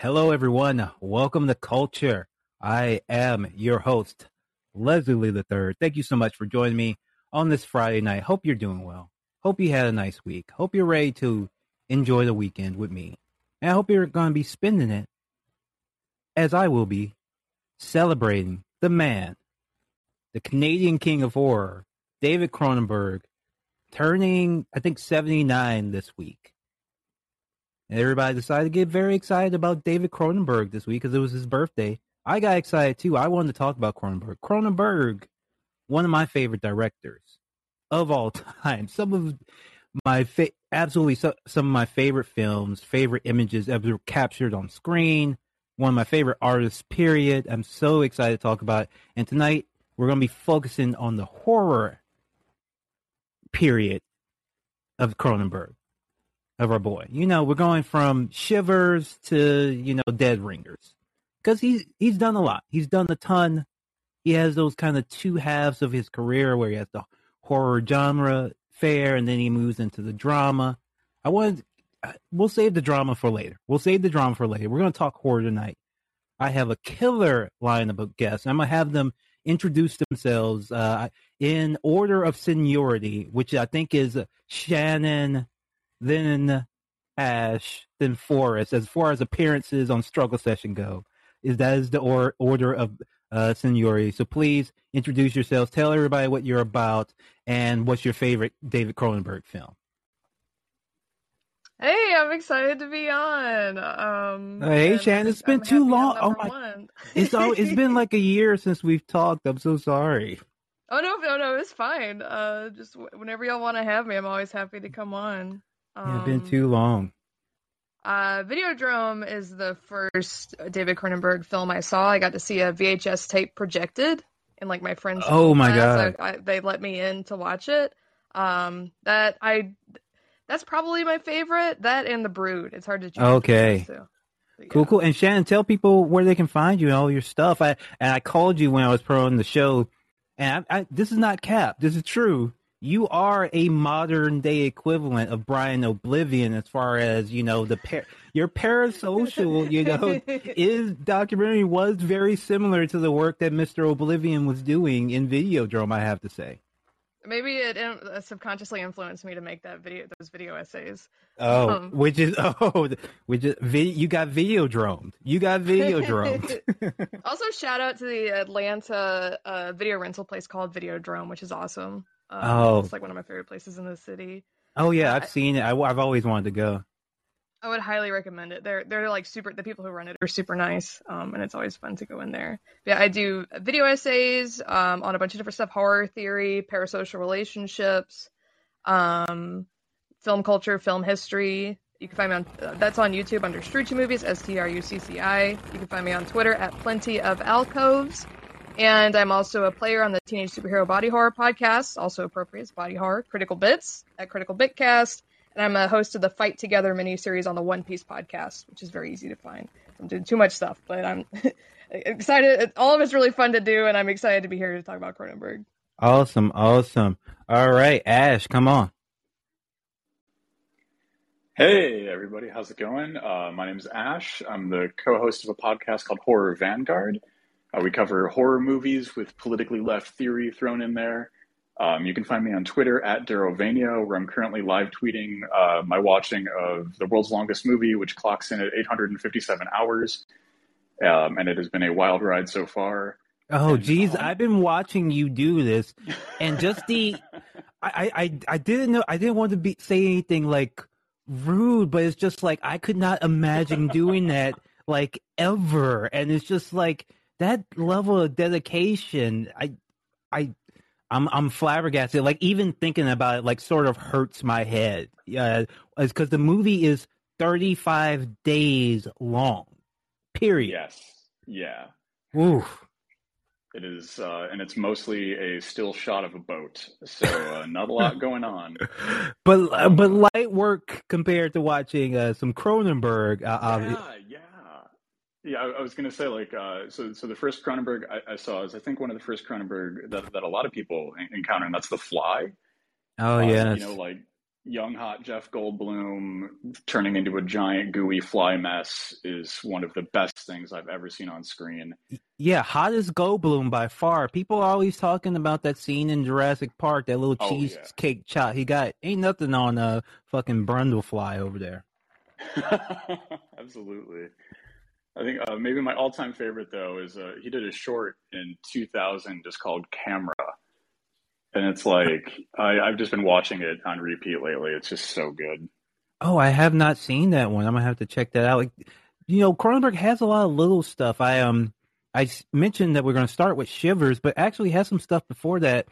Hello, everyone. Welcome to Culture. I am your host, Leslie the Third. Thank you so much for joining me on this Friday night. Hope you're doing well. Hope you had a nice week. Hope you're ready to enjoy the weekend with me. And I hope you're going to be spending it as I will be celebrating the man, the Canadian king of horror, David Cronenberg, turning, I think, 79 this week. Everybody decided to get very excited about David Cronenberg this week because it was his birthday. I got excited too. I wanted to talk about Cronenberg. Cronenberg, one of my favorite directors of all time. Some of my fa- absolutely so, some of my favorite films, favorite images ever captured on screen. One of my favorite artists. Period. I'm so excited to talk about it. And tonight we're going to be focusing on the horror period of Cronenberg of our boy. You know, we're going from shivers to you know dead ringers because he's he's done a lot. He's done a ton. He has those kind of two halves of his career where he has the horror genre fair, and then he moves into the drama. I want we'll save the drama for later. We'll save the drama for later. We're going to talk horror tonight. I have a killer lineup of guests. I'm gonna have them introduce themselves uh, in order of seniority, which I think is Shannon, then Ash, then Forrest, as far as appearances on Struggle Session go. Is that is the or, order of uh, seniority. So please introduce yourselves. Tell everybody what you're about and what's your favorite David Cronenberg film. Hey, I'm excited to be on. Um, hey, Shannon, it's been I'm too long. Oh my, it's all, it's been like a year since we've talked. I'm so sorry. Oh no, no, no, it's fine. Uh, just whenever y'all want to have me, I'm always happy to come on. Um, yeah, it's been too long. Uh, Videodrome is the first David Cronenberg film I saw. I got to see a VHS tape projected in like my friend's. Oh my god! I, they let me in to watch it. Um, that I, that's probably my favorite. That and The Brood. It's hard to choose. Okay. Yeah. Cool, cool. And Shannon, tell people where they can find you and all your stuff. I and I called you when I was promoting the show, and I, I, this is not cap. This is true you are a modern day equivalent of Brian Oblivion as far as you know the par- your parasocial you know is documentary was very similar to the work that Mr. Oblivion was doing in Videodrome I have to say. Maybe it uh, subconsciously influenced me to make that video those video essays. Oh um, which is oh which is you got video Videodrome you got video Videodrome also shout out to the Atlanta uh, video rental place called Videodrome which is awesome um, oh, it's like one of my favorite places in the city. Oh yeah, I've seen it. I, have always wanted to go. I would highly recommend it. They're they're like super. The people who run it are super nice, um, and it's always fun to go in there. But yeah, I do video essays um, on a bunch of different stuff: horror theory, parasocial relationships, um, film culture, film history. You can find me on uh, that's on YouTube under Strucci Movies, S T R U C C I. You can find me on Twitter at Plenty of Alcoves. And I'm also a player on the Teenage Superhero Body Horror podcast, also appropriate as Body Horror, Critical Bits at Critical Bitcast. And I'm a host of the Fight Together miniseries on the One Piece podcast, which is very easy to find. I'm doing too much stuff, but I'm excited. All of it's really fun to do, and I'm excited to be here to talk about Cronenberg. Awesome, awesome. All right, Ash, come on. Hey, everybody, how's it going? Uh, my name is Ash. I'm the co host of a podcast called Horror Vanguard. Uh, we cover horror movies with politically left theory thrown in there. Um, you can find me on Twitter at Darovania, where I'm currently live tweeting uh, my watching of the world's longest movie, which clocks in at 857 hours. Um, and it has been a wild ride so far. Oh, geez, um, I've been watching you do this, and just the, I, I, I didn't know, I didn't want to be say anything like rude, but it's just like I could not imagine doing that like ever, and it's just like that level of dedication, I, I, I'm I'm flabbergasted. Like even thinking about it, like sort of hurts my head. Yeah, uh, because the movie is 35 days long. Period. Yes. Yeah. Oof. It is, uh, and it's mostly a still shot of a boat, so uh, not a lot going on. But uh, but light work compared to watching uh, some Cronenberg. Uh, yeah, yeah. Yeah, I, I was going to say like uh, so. So the first Cronenberg I, I, saw is I think one of the first Cronenberg that, that a lot of people encounter, and that's The Fly. Oh uh, yeah, you know, like young hot Jeff Goldblum turning into a giant gooey fly mess is one of the best things I've ever seen on screen. Yeah, hottest Goldblum by far. People are always talking about that scene in Jurassic Park, that little Oh, yeah. cheesecake chop. He got ain't nothing on uh fucking Brundlefly over there. Absolutely. I think uh, maybe my all-time favorite though is uh, he did a short in 2000 just called Camera, and it's like I, I've just been watching it on repeat lately. It's just so good. Oh, I have not seen that one. I'm gonna have to check that out. Like, you know, Cronenberg has a lot of little stuff. I um, I mentioned that we're gonna start with Shivers, but actually has some stuff before that.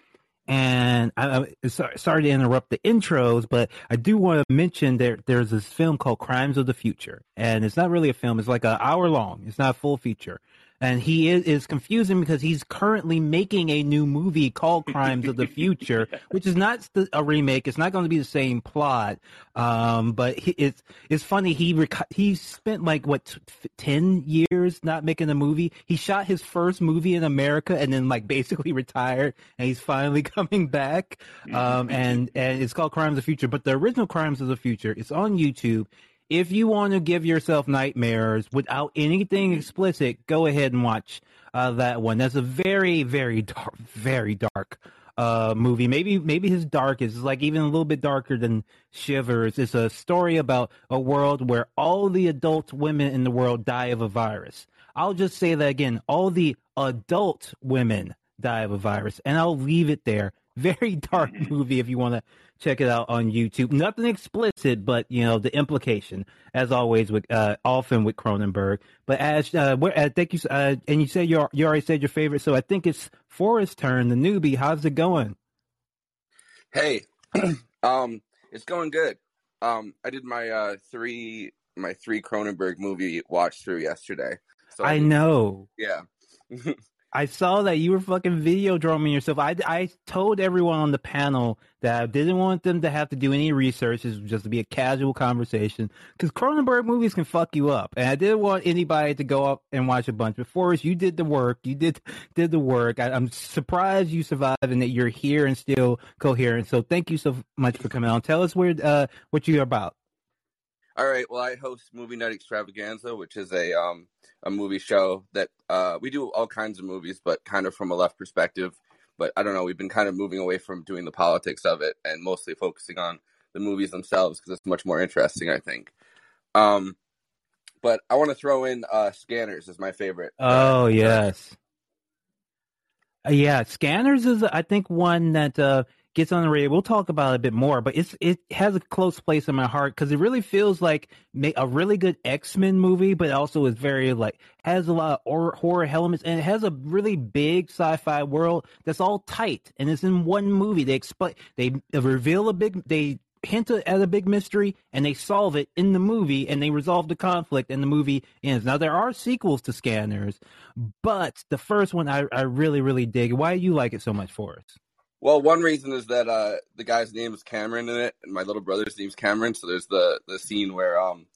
And I, I sorry, sorry to interrupt the intros, but I do want to mention there there's this film called Crimes of the Future, and it's not really a film; it's like an hour long. It's not a full feature. And he is, is confusing because he's currently making a new movie called Crimes of the Future, which is not a remake. It's not going to be the same plot. Um, but he, it's it's funny. He rec- he spent like what ten years not making a movie. He shot his first movie in America and then like basically retired, and he's finally coming back. Um, and and it's called Crimes of the Future. But the original Crimes of the Future is on YouTube. If you want to give yourself nightmares without anything explicit, go ahead and watch uh, that one. That's a very, very dark, very dark uh, movie. Maybe, maybe his darkest is like even a little bit darker than Shivers. It's a story about a world where all the adult women in the world die of a virus. I'll just say that again. All the adult women die of a virus, and I'll leave it there. Very dark movie if you want to check it out on YouTube. Nothing explicit, but you know the implication, as always with uh, often with Cronenberg. But as uh, where, uh, thank you, uh, and you said you you already said your favorite, so I think it's Forrest's turn. The newbie, how's it going? Hey, um, it's going good. Um, I did my uh three my three Cronenberg movie watch through yesterday. So I know. Yeah. I saw that you were fucking video drumming yourself. I, I told everyone on the panel that I didn't want them to have to do any research. Just to be a casual conversation because Cronenberg movies can fuck you up, and I didn't want anybody to go up and watch a bunch. But Forrest, you did the work. You did did the work. I, I'm surprised you survived and that you're here and still coherent. So thank you so much for coming on. Tell us where uh what you're about. All right. Well, I host Movie Night Extravaganza, which is a um a movie show that uh we do all kinds of movies, but kind of from a left perspective. But I don't know. We've been kind of moving away from doing the politics of it and mostly focusing on the movies themselves because it's much more interesting, I think. Um, but I want to throw in uh Scanners as my favorite. Oh Uh, yes. Uh, yeah, Scanners is I think one that uh, gets on the radio. We'll talk about it a bit more, but it's it has a close place in my heart because it really feels like a really good X Men movie, but also is very like has a lot of horror, elements and it has a really big sci-fi world that's all tight and it's in one movie. They explain they reveal a big they hint at a big mystery and they solve it in the movie and they resolve the conflict and the movie ends. Now there are sequels to Scanners, but the first one I, I really really dig. Why do you like it so much, Forrest? Well, one reason is that uh, the guy's name is Cameron in it, and my little brother's name's Cameron. So there's the the scene where um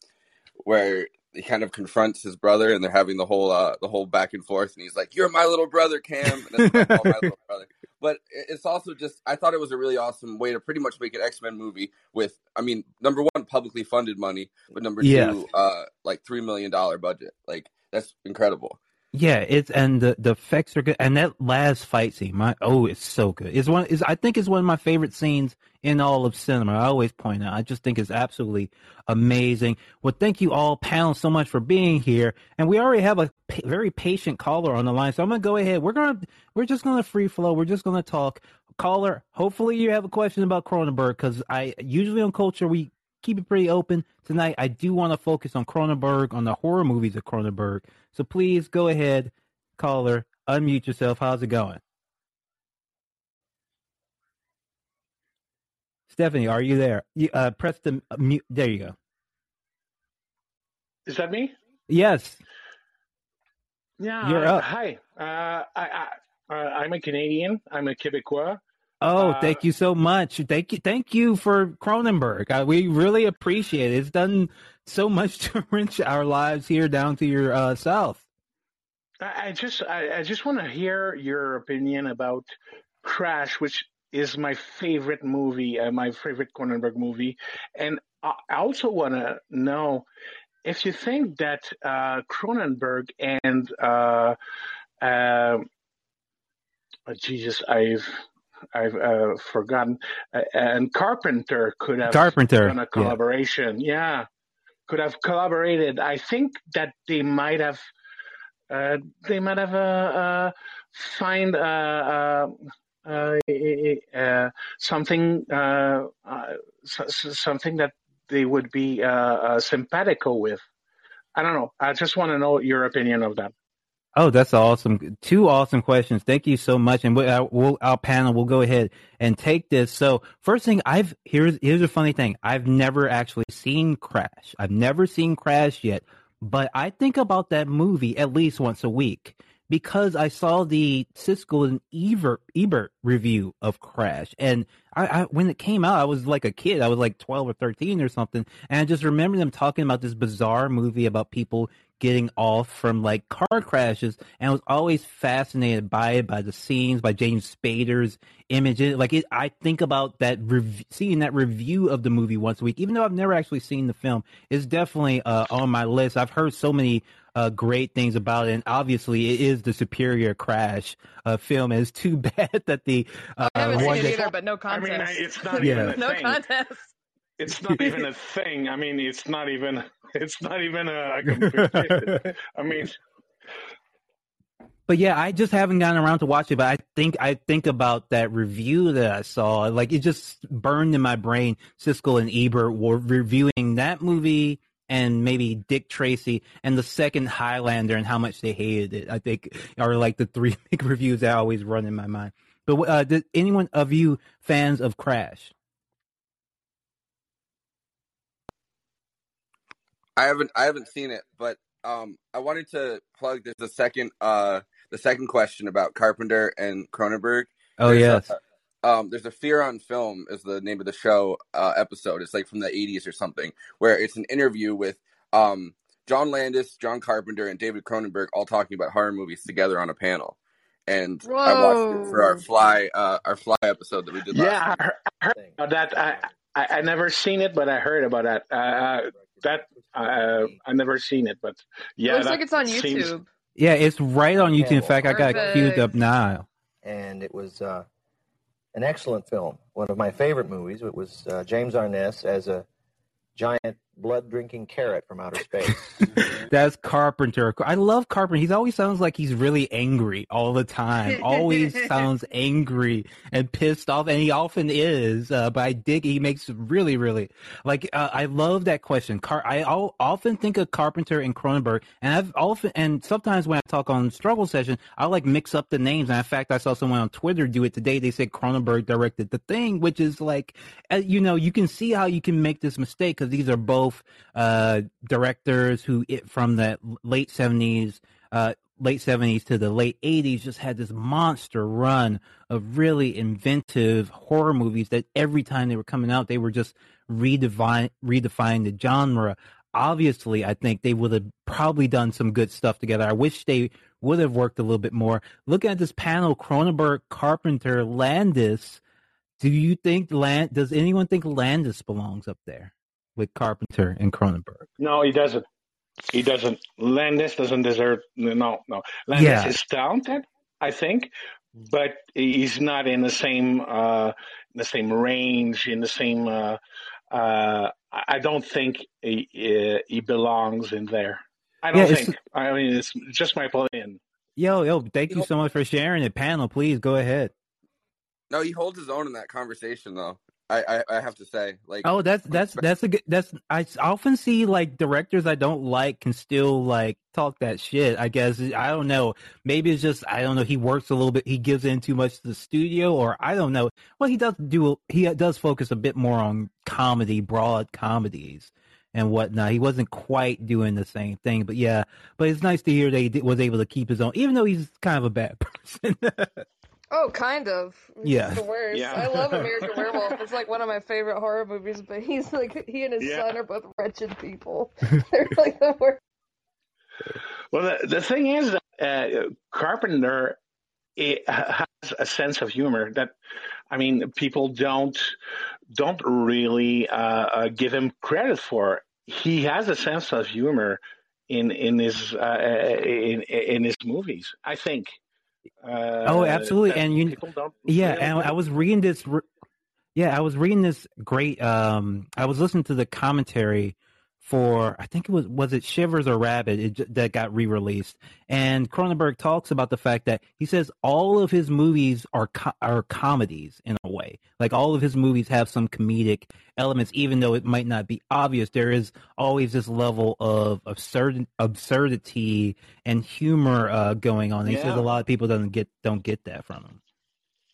where he kind of confronts his brother, and they're having the whole uh, the whole back and forth, and he's like, "You're my little brother, Cam." And that's why I call my little brother. But it's also just I thought it was a really awesome way to pretty much make an X Men movie with, I mean, number one, publicly funded money, but number Yes. two, uh, like three million dollar budget. Like that's incredible. Yeah, it's and the the effects are good, and that last fight scene, my oh, it's so good. It's one is I think it's one of my favorite scenes in all of cinema. I always point out, I just think it's absolutely amazing. Well, thank you all, panel, so much for being here, and we already have a very patient caller on the line, so I'm gonna go ahead. We're gonna we're just gonna free flow. We're just gonna talk. Caller, hopefully you have a question about Cronenberg because I usually on culture we keep it pretty open. Tonight, I do want to focus on Cronenberg, on the horror movies of Cronenberg. So please go ahead, caller, unmute yourself. How's it going? Stephanie, are you there? You, uh, press the uh, mute. There you go. Is that me? Yes. Yeah. You're up. Hi. Uh, I, I, uh, I'm a Canadian. I'm a Quebecois. Oh, Uh, thank you so much. Thank you, thank you for Cronenberg. Uh, we really appreciate it. It's done so much to enrich our lives here down to your uh, south. I, I just, I, I just want to hear your opinion about Crash, which is my favorite movie, uh, my favorite Cronenberg movie, and I also want to know if you think that uh, Cronenberg and uh, uh, Jesus, I've I've uh, forgotten, uh, and Carpenter could have Carpenter done a collaboration. Yeah. yeah. could have collaborated. I think that they might have. Uh, they might have uh, uh, find uh, uh something uh, something that they would be uh simpatico with. I don't know. I just want to know your opinion of that. Oh, that's awesome. Two awesome questions. Thank you so much. And we'll, uh, we'll, our panel will go ahead and take this. So first thing I've, here's, here's a funny thing. I've never actually seen Crash. I've never seen Crash yet, but I think about that movie at least once a week because I saw the Siskel and Ebert, Ebert review of Crash. And I, I, when it came out, I was like a kid. I was like 12 or 13 or something. And I just remember them talking about this bizarre movie about people getting off from like car crashes and I was always fascinated by it, by the scenes, by James Spader's images. Like it, I think about that, rev- seeing that review of the movie once a week, even though I've never actually seen the film, is definitely uh, on my list. I've heard so many uh, great things about it, and obviously it is the superior Crash uh, film. And it's too bad that the uh, I haven't seen it either, but no contest. I mean, it's not yeah. even a no thing. contest. It's not even a thing. I mean, it's not even. It's not even a. a I mean. But yeah, I just haven't gotten around to watch it. But I think I think about that review that I saw. Like it just burned in my brain. Siskel and Ebert were reviewing that movie and maybe Dick Tracy and the second Highlander and how much they hated it. I think are like the three big reviews that always run in my mind. But uh, did anyone of you fans of Crash? I haven't I haven't seen it, but um, I wanted to plug. There's the second uh the second question about Carpenter and Cronenberg. Oh yes. um, there's a Fear on Film is the name of the show uh, episode. It's like from the 80s or something, where it's an interview with um, John Landis, John Carpenter, and David Cronenberg all talking about horror movies together on a panel. And Whoa. I watched it for our fly uh, our fly episode that we did. Yeah, I heard about that. I, I I never seen it, but I heard about that. Uh, uh that uh, I've never seen it, but yeah, it looks like it's on YouTube. Seems... Yeah, it's right on YouTube. In fact, I got queued up now. And it was uh, an excellent film. One of my favorite movies. It was uh, James Arness as a giant blood drinking carrot from outer space. That's Carpenter. I love Carpenter. He always sounds like he's really angry all the time. Always sounds angry and pissed off, and he often is. Uh, but I dig he makes really, really like. Uh, I love that question. Car- I often think of Carpenter and Cronenberg, and I've often and sometimes when I talk on Struggle Session, I like mix up the names. And in fact, I saw someone on Twitter do it today. They said Cronenberg directed the thing, which is like, uh, you know, you can see how you can make this mistake because these are both both uh, directors who from the late seventies, uh, late seventies to the late eighties, just had this monster run of really inventive horror movies that every time they were coming out, they were just redefine redefining the genre. Obviously, I think they would have probably done some good stuff together. I wish they would have worked a little bit more. Looking at this panel, Cronenberg, Carpenter, Landis. Do you think Land? Does anyone think Landis belongs up there? With Carpenter and Cronenberg. No, he doesn't. He doesn't. Landis doesn't deserve. No, no. Landis yeah. is talented, I think, but he's not in the same uh, in the same range, in the same. Uh, uh, I don't think he, he belongs in there. I don't yeah, think. I mean, it's just my opinion. Yo, yo, thank you so much for sharing it. Panel, please go ahead. No, he holds his own in that conversation, though. I, I, I have to say, like, oh, that's that's that's a good. That's I often see like directors I don't like can still like talk that shit. I guess I don't know. Maybe it's just I don't know. He works a little bit. He gives in too much to the studio, or I don't know. Well, he does do. He does focus a bit more on comedy, broad comedies and whatnot. He wasn't quite doing the same thing, but yeah. But it's nice to hear that he was able to keep his own, even though he's kind of a bad person. Oh, kind of. Yeah. The worst. Yeah. I love American Werewolf. It's like one of my favorite horror movies, but he's like he and his yeah. son are both wretched people. They're like the worst. Well, the, the thing is, uh, Carpenter has a sense of humor that I mean, people don't don't really uh, uh, give him credit for. He has a sense of humor in in his uh, in in his movies. I think. Uh, oh, absolutely, and you, yeah, and I was reading this. Yeah, I was reading this great. Um, I was listening to the commentary for I think it was was it Shivers or Rabid it, that got re-released, and Cronenberg talks about the fact that he says all of his movies are co- are comedies in a way, like all of his movies have some comedic elements, even though it might not be obvious. There is always this level of absurd absurdity and humor uh, going on. And yeah. He says a lot of people don't get don't get that from him.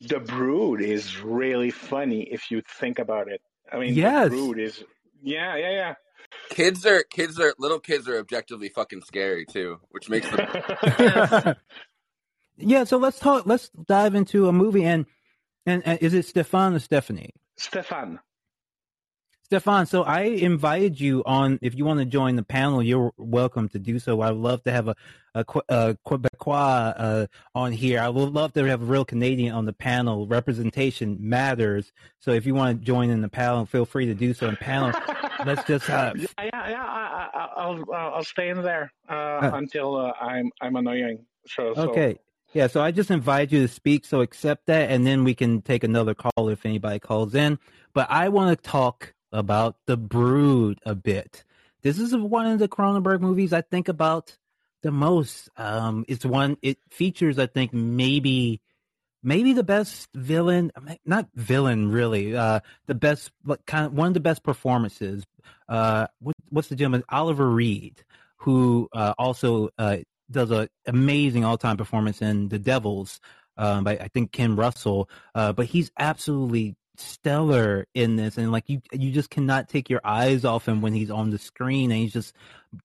The Brood is really funny if you think about it. I mean, yes. The Brood is yeah, yeah, yeah. Kids are kids are little kids are objectively fucking scary too, which makes them. yeah, so let's talk. Let's dive into a movie and and, and is it Stefan or Stephanie? Stefan. Stefan, so I invited you on. If you want to join the panel, you're welcome to do so. I'd love to have a, a, a Quebecois uh, on here. I would love to have a real Canadian on the panel. Representation matters. So if you want to join in the panel, feel free to do so. In panel, let's just. Uh, yeah, yeah, yeah. I, will I'll stay in there uh, uh, until uh, I'm I'm annoying. So, so. Okay. Yeah, so I just invite you to speak, so accept that, and then we can take another call if anybody calls in. But I want to talk about the Brood a bit. This is one of the Cronenberg movies I think about the most. Um, it's one it features, I think, maybe maybe the best villain, not villain really, uh, the best like kind of one of the best performances. Uh, what, what's the gentleman? Oliver Reed, who uh, also uh, does an amazing all time performance in The Devils. Um, by I think Ken Russell, uh, but he's absolutely stellar in this and like you you just cannot take your eyes off him when he's on the screen and he's just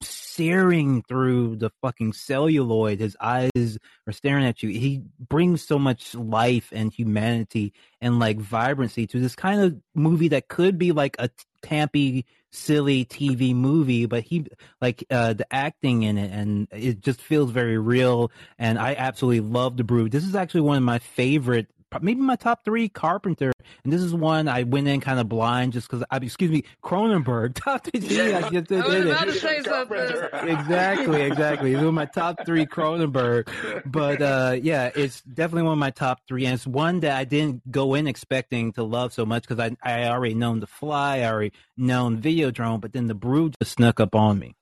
searing through the fucking celluloid. His eyes are staring at you. He brings so much life and humanity and like vibrancy to this kind of movie that could be like a campy silly tv movie but he like uh the acting in it and it just feels very real and i absolutely love the brood. This is actually one of my favorite maybe my top three Carpenter, and this is one I went in kind of blind just because. I excuse me, Cronenberg top three. Yeah, I just I was about to say something. Exactly, exactly. These were my top three Cronenberg, but uh, yeah, it's definitely one of my top three, and it's one that I didn't go in expecting to love so much because I I already known The Fly, I already known Videodrome, but then The Brood just snuck up on me.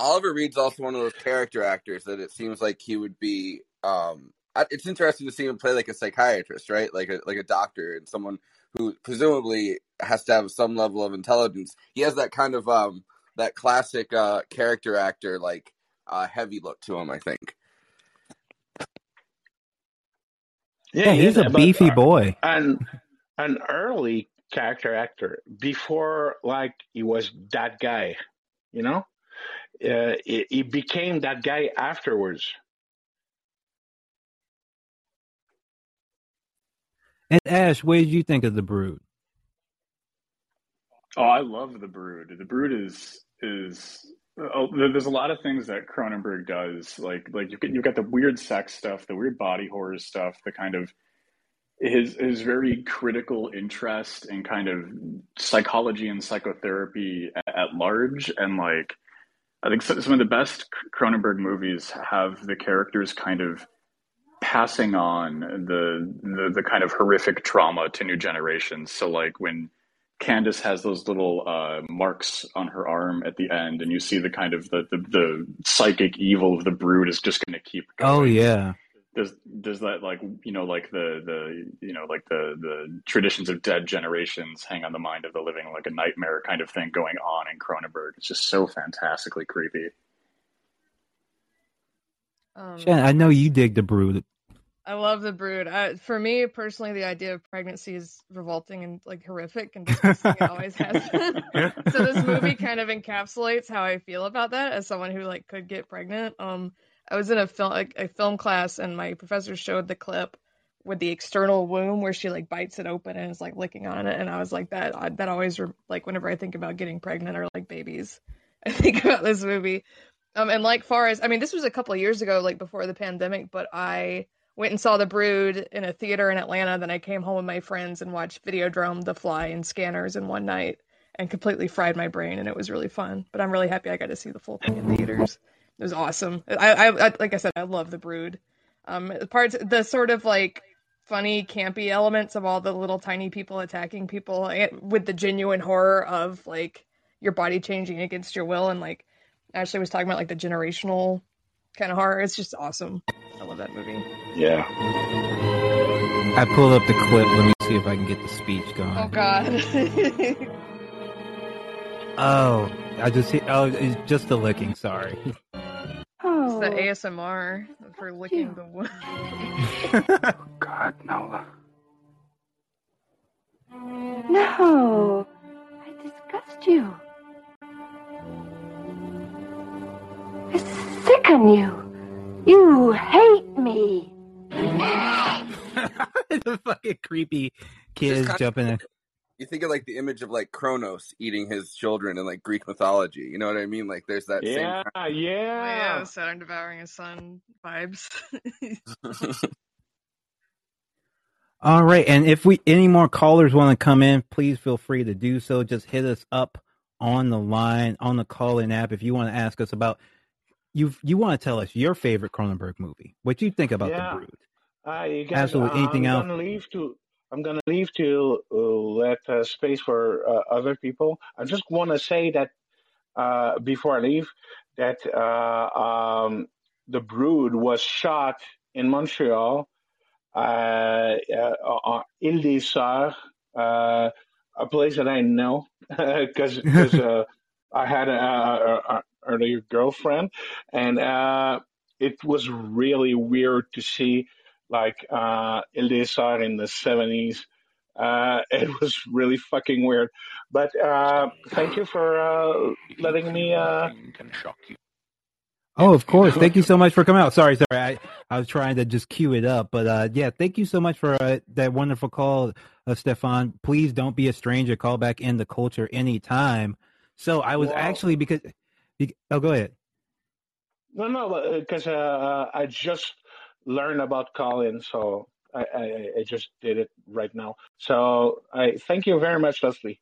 Oliver Reed's also one of those character actors that it seems like he would be um, it's interesting to see him play like a psychiatrist, right? Like a like a doctor and someone who presumably has to have some level of intelligence. He has that kind of um that classic uh character actor like uh heavy look to him, I think. Yeah, yeah he's a beefy boy. And an early character actor before like he was that guy, you know? Uh, he, he became that guy afterwards. And Ash, what did you think of the Brood? Oh, I love the Brood. The Brood is is oh, there's a lot of things that Cronenberg does. Like like you get you've got the weird sex stuff, the weird body horror stuff, the kind of his his very critical interest in kind of psychology and psychotherapy at, at large, and like I think some of the best Cronenberg movies have the characters kind of passing on the, the, the kind of horrific trauma to new generations. So like when Candace has those little uh, marks on her arm at the end, and you see the kind of the, the, the psychic evil of the brood is just going to keep going. Oh yeah. Does does that like you know like the the you know like the the traditions of dead generations hang on the mind of the living like a nightmare kind of thing going on in Cronenberg? It's just so fantastically creepy. Um, Shannon, I know you dig the Brood. I love the Brood. I, for me personally, the idea of pregnancy is revolting and like horrific and disgusting. it always has been. so this movie kind of encapsulates how I feel about that as someone who like could get pregnant. Um, I was in a film like, a film class and my professor showed the clip with the external womb where she like bites it open and is like licking on it, and I was like that. I, that always like whenever I think about getting pregnant or like babies, I think about this movie. Um, and like far as I mean, this was a couple of years ago, like before the pandemic, but I went and saw The Brood in a theater in Atlanta. Then I came home with my friends and watched Videodrome, The Fly, and Scanners in one night and completely fried my brain. And it was really fun. But I'm really happy I got to see the full thing in theaters. It was awesome. I, I, I like I said, I love The Brood. Um, the parts the sort of like funny, campy elements of all the little tiny people attacking people with the genuine horror of like your body changing against your will and like Ashley was talking about like the generational kind of horror. It's just awesome. I love that movie. Yeah. I pulled up the clip. Let me see if I can get the speech going. Oh God. oh, I just see. oh, it's just the licking. Sorry. Oh. It's the oh. ASMR for licking the wood. God, no. No, I disgust you. I sicken you. You hate me. the fucking creepy kids jumping in. You think of like the image of like Kronos eating his children in like Greek mythology. You know what I mean? Like there's that yeah, same. Yeah, oh, yeah. Saturn devouring his son vibes. All right, and if we any more callers want to come in, please feel free to do so. Just hit us up on the line on the call-in app if you want to ask us about you. You want to tell us your favorite Cronenberg movie? What do you think about yeah. the Brood? Uh, you guys, Absolutely, anything I'm else? Gonna leave to, I'm going to leave to uh, let uh, space for uh, other people. I just want to say that uh, before I leave, that uh, um, the Brood was shot in Montreal, uh, on Ile des Sœurs, a place that I know because I had a, a, earlier girlfriend, and it was really weird to see like uh, Sœurs in the 70s. Uh, it was really fucking weird. But uh, thank you for uh, letting me. Uh... Oh, of course. Thank you so much for coming out. Sorry, sorry. I, I was trying to just cue it up. But uh, yeah, thank you so much for uh, that wonderful call, uh, Stefan. Please don't be a stranger. Call back in the culture anytime. So I was Wow. actually because. Be- Oh, go ahead. No, no, because uh, uh, I just learned about Callin, so I, I, I just did it right now. So I thank you very much, Leslie.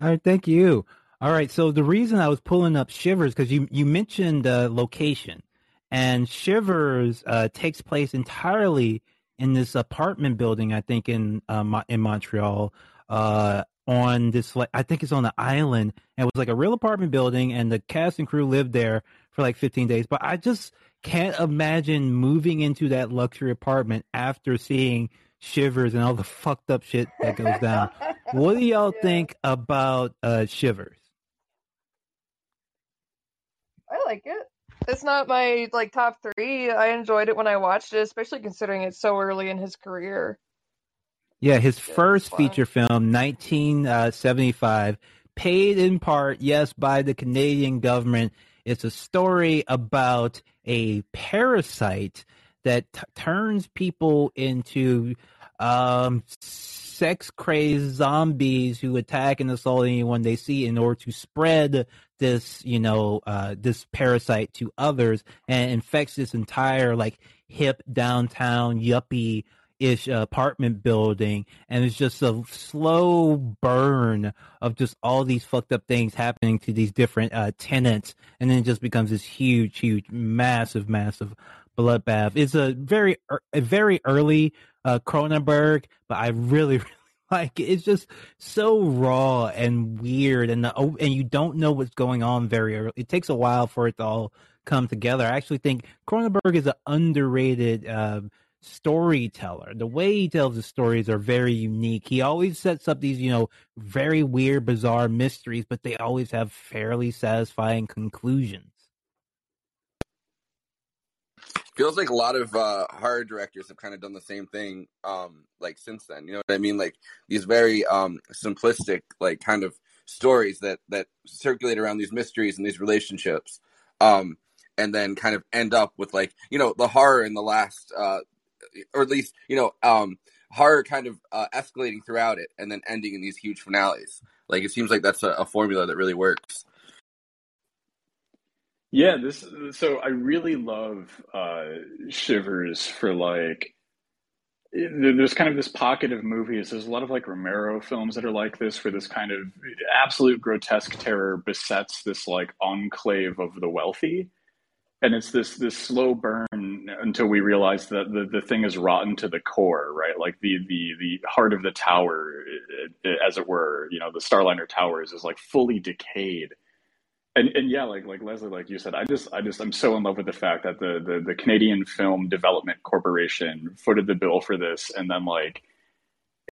All right, thank you. All right, so the reason I was pulling up Shivers because you you mentioned uh, location, and Shivers uh, takes place entirely in this apartment building. I think in uh, in Montreal, uh, on this like I think it's on the island. And it was like a real apartment building, and the cast and crew lived there for like 15 days. But I just can't imagine moving into that luxury apartment after seeing Shivers and all the fucked up shit that goes down. What do y'all Yeah. think about uh, Shivers? I like it. It's not my like top three. I enjoyed it when I watched it, especially considering it's so early in his career. Yeah, his Yeah, first fun. feature film, 1975, paid in part, yes, by the Canadian government. It's a story about a parasite that t- turns people into um, sex crazed zombies who attack and assault anyone they see in order to spread this, you know, uh, this parasite to others and infects this entire like hip downtown yuppie ish apartment building and it's just a slow burn of just all these fucked up things happening to these different uh, tenants and then it just becomes this huge huge massive massive bloodbath. It's a very a very early uh cronenberg but i really really like it. it's just so raw and weird and the, and you don't know what's going on very early. It takes a while for it to all come together. I actually think cronenberg is an underrated uh, storyteller. The way he tells his stories are very unique. He always sets up these, you know, very weird, bizarre mysteries, but they always have fairly satisfying conclusions. feels like a lot of uh, horror directors have kind of done the same thing um like since then you know what i mean like these very um simplistic like kind of stories that that circulate around these mysteries and these relationships um and then kind of end up with like you know the horror in the last uh or at least you know um horror kind of uh, escalating throughout it and then ending in these huge finales. Like it seems like that's a, a formula that really works. Yeah, this so I really love uh, Shivers for like there's kind of this pocket of movies. There's a lot of like Romero films that are like this, where this kind of absolute grotesque terror besets this like enclave of the wealthy, and it's this this slow burn until we realize that the, the thing is rotten to the core, right? Like the the the heart of the tower, as it were, you know, the Starliner Towers is like fully decayed and and yeah, like like Leslie, like you said, I just I just I'm so in love with the fact that the the, the Canadian Film Development Corporation footed the bill for this, and then like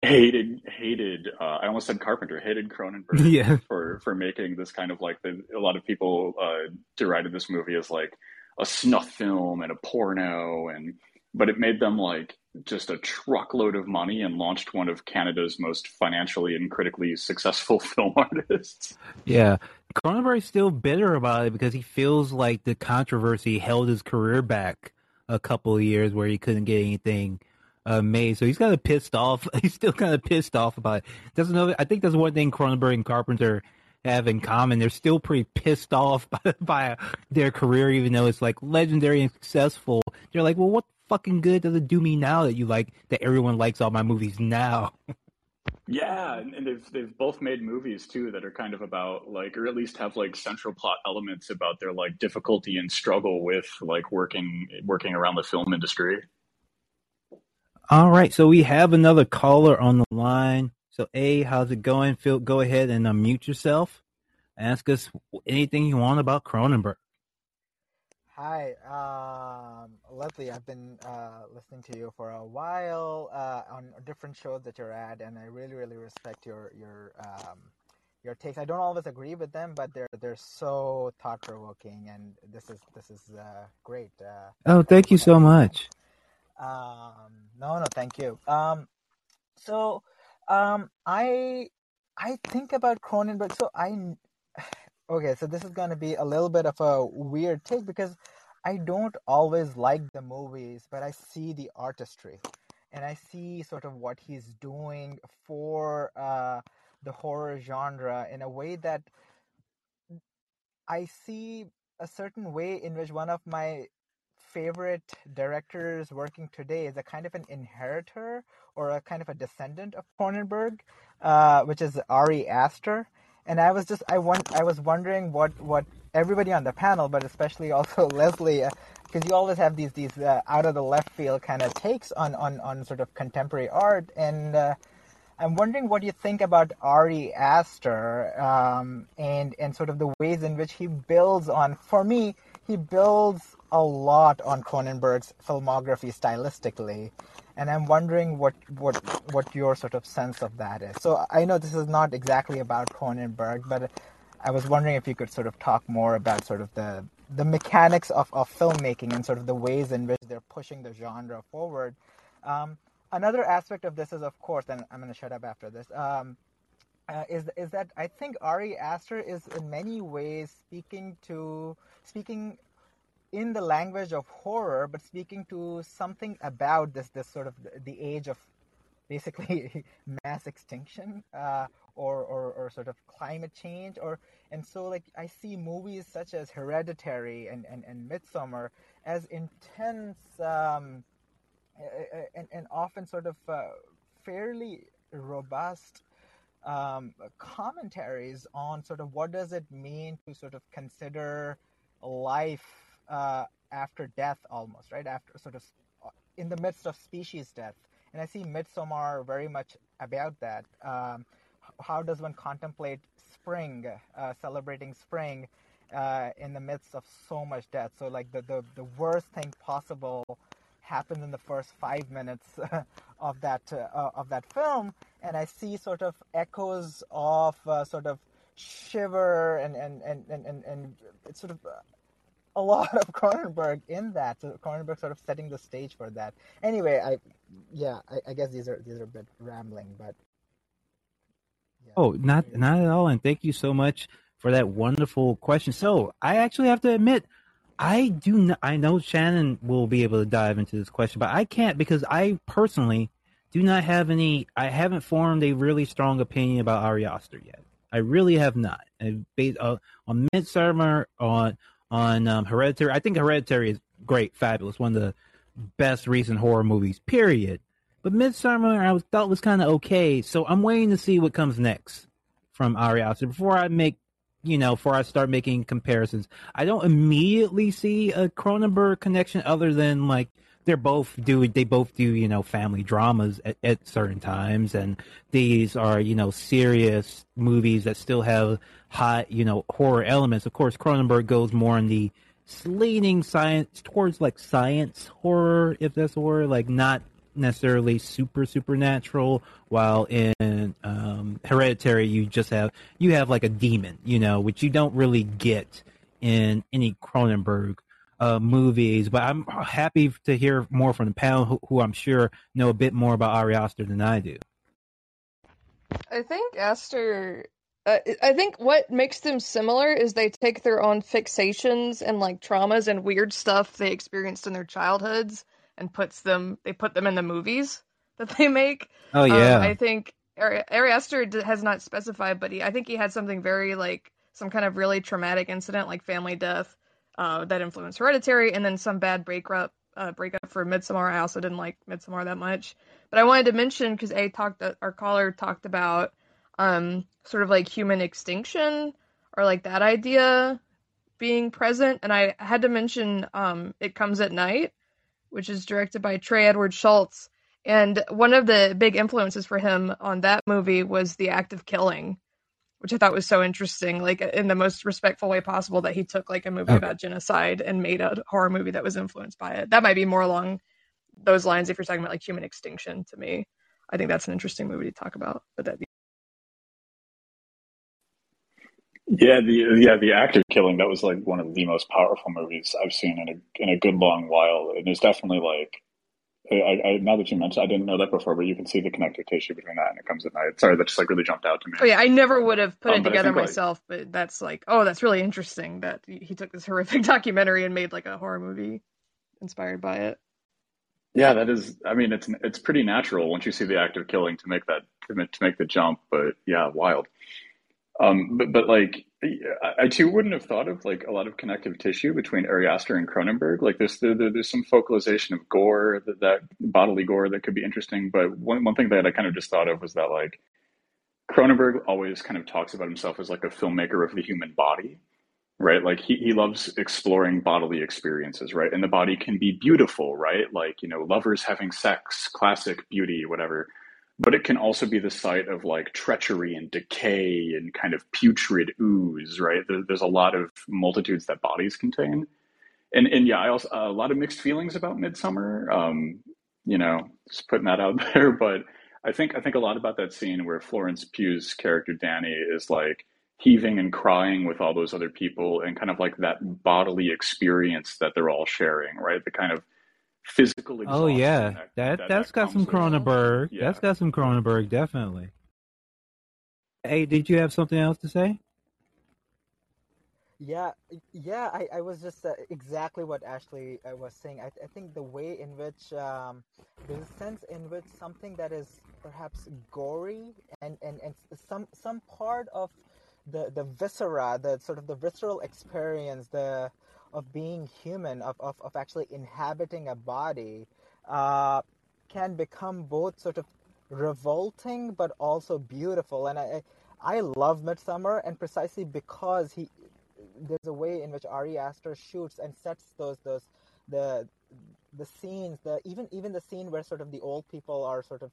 hated hated uh, I almost said Carpenter hated Cronenberg yeah. for for making this kind of like the a lot of people uh, derided this movie as like a snuff film and a porno and but it made them like just a truckload of money and launched one of Canada's most financially and critically successful film artists. Yeah. Cronenberg's still bitter about it because he feels like the controversy held his career back a couple of years where he couldn't get anything uh, made. So he's kind of pissed off. He's still kind of pissed off about it. Doesn't know. I think that's one thing Cronenberg and Carpenter have in common. They're still pretty pissed off by, by their career, even though it's like legendary and successful. They're like, well, what fucking good does it do me now that you like that everyone likes all my movies now? Yeah, and they've they've both made movies too that are kind of about like, or at least have like central plot elements about their like difficulty and struggle with like working working around the film industry. All right, so we have another caller on the line. So, A, how's it going? Phil, go ahead and unmute yourself. Ask us anything you want about Cronenberg. Hi, um, Leslie. I've been uh, listening to you for a while uh, on different shows that you're at, and I really, really respect your your um, your takes. I don't always agree with them, but they're they're so thought provoking, and this is this is uh, great. Uh, oh, thank you so much. Um, no, no, thank you. Um, so, um, I I think about Cronenberg. So I okay, so this is going to be a little bit of a weird take because I don't always like the movies, but I see the artistry and I see sort of what he's doing for uh, the horror genre in a way that I see a certain way in which one of my favorite directors working today is a kind of an inheritor or a kind of a descendant of Cronenberg, uh, which is Ari Aster and I was just I want I was wondering what what everybody on the panel, but especially also Leslie, because uh, you always have these these uh, out of the left field kind of takes on on on sort of contemporary art, and uh, I'm wondering what you think about Ari Aster um, and and sort of the ways in which he builds on. For me, he builds a lot on Cronenberg's filmography stylistically and I'm wondering what what what your sort of sense of that is. So I know this is not exactly about Cronenberg, but I was wondering if you could sort of talk more about sort of the the mechanics of, of filmmaking and sort of the ways in which they're pushing the genre forward. Um, another aspect of this is, of course, and I'm going to shut up after this. Um, uh, is is that I think Ari Aster is in many ways speaking to speaking in the language of horror, but speaking to something about this this sort of the age of basically mass extinction uh, or, or or sort of climate change or and so like I see movies such as Hereditary and and, and Midsommar as intense um, and and often sort of uh, fairly robust um, commentaries on sort of what does it mean to sort of consider life uh, after death almost right? After sort of uh, in the midst of species death. And i see midsommar very much about that. Um, how does one contemplate spring uh, celebrating spring uh, in the midst of so much death? So like the, the, the worst thing possible happens in the first five minutes of that uh, of that film and i see sort of echoes of uh, sort of shiver and and and and, and, and it's sort of a lot of Cronenberg in that. So Cronenberg sort of setting the stage for that. Anyway, I yeah, I, I guess these are these are a bit rambling, but yeah. oh, not not at all. And thank you so much for that wonderful question. So I actually have to admit. I do. Not, I know Shannon will be able to dive into this question, but I can't because I personally do not have any. I haven't formed a really strong opinion about Ari yet. I really have not. based uh, on Midsommar, on on um, Hereditary. I think Hereditary is great, fabulous, one of the best recent horror movies. Period. But Midsommar, I was, thought was kind of okay, so I'm waiting to see what comes next from Ari Aster before I make, you know, before I start making comparisons. I don't immediately see a Cronenberg connection other than like they're both do they both do you know family dramas at, at, certain times. And these are you know serious movies that still have hot you know horror elements. Of course cronenberg goes more in the leaning science towards like science horror if that's a word like not necessarily super supernatural while in um, hereditary you just have you have like a demon you know which you don't really get in any cronenberg uh, movies, but I'm happy to hear more from the panel, who, who I'm sure know a bit more about Ari Aster than I do. I think Aster. Uh, I think what makes them similar is they take their own fixations and like traumas and weird stuff they experienced in their childhoods and puts them. They put them in the movies that they make. Oh yeah. Um, I think Ari, Ari Aster has not specified, but he, I think he had something very like some kind of really traumatic incident, like family death, uh, that influenced Hereditary, and then some bad breakup uh, breakup for Midsommar. I also didn't like Midsommar that much, but I wanted to mention because a talked our caller talked about um, sort of like human extinction or like that idea being present, and I had to mention um, It Comes at Night, which is directed by Trey Edward Shults. And one of the big influences for him on that movie was the act of killing which I thought was so interesting, like in the most respectful way possible that he took like a movie okay. about genocide and made a horror movie that was influenced by it. That might be more along those lines if you're talking about like human extinction to me. I think that's an interesting movie to talk about. But that be Yeah, the yeah the act of killing that was like one of the most powerful movies I've seen in a in a good long while, and it's definitely like I, I, now that you mentioned, I didn't know that before, but you can see the connective tissue between that and it comes at night. Sorry, that just like really jumped out to me. Oh yeah, I never would have put um, it together myself, like, but that's like, oh, that's really interesting that he took this horrific documentary and made like a horror movie inspired by it. Yeah, that is. I mean, it's it's pretty natural once you see the act of killing to make that to make the jump. But yeah, wild. Um, but but like I too wouldn't have thought of like a lot of connective tissue between Ari Aster and Cronenberg. Like there's there, there's some focalization of gore that, that bodily gore that could be interesting. But one one thing that I kind of just thought of was that like Cronenberg always kind of talks about himself as like a filmmaker of the human body, right? Like he, he loves exploring bodily experiences, right? And the body can be beautiful, right? Like, you know, lovers having sex, classic beauty, whatever but it can also be the site of like treachery and decay and kind of putrid ooze, right? There, there's a lot of multitudes that bodies contain. And, and yeah, I also, a lot of mixed feelings about Midsommar. Um, you know, just putting that out there. But I think, I think a lot about that scene where Florence Pugh's character Danny is like heaving and crying with all those other people and kind of like that bodily experience that they're all sharing, right? The kind of physical Oh yeah, that, that, that has got some Cronenberg. Yeah. That's got some Cronenberg, definitely. Hey, did you have something else to say? Yeah, yeah, I, I was just uh, exactly what Ashley uh, was saying. I, I think the way in which um, there's a sense in which something that is perhaps gory and, and, and some some part of the the viscera, the sort of the visceral experience, the of being human, of, of, of actually inhabiting a body, uh, can become both sort of revolting but also beautiful. And I, I love Midsommar, and precisely because he, there's a way in which Ari Aster shoots and sets those those the the scenes, the even even the scene where sort of the old people are sort of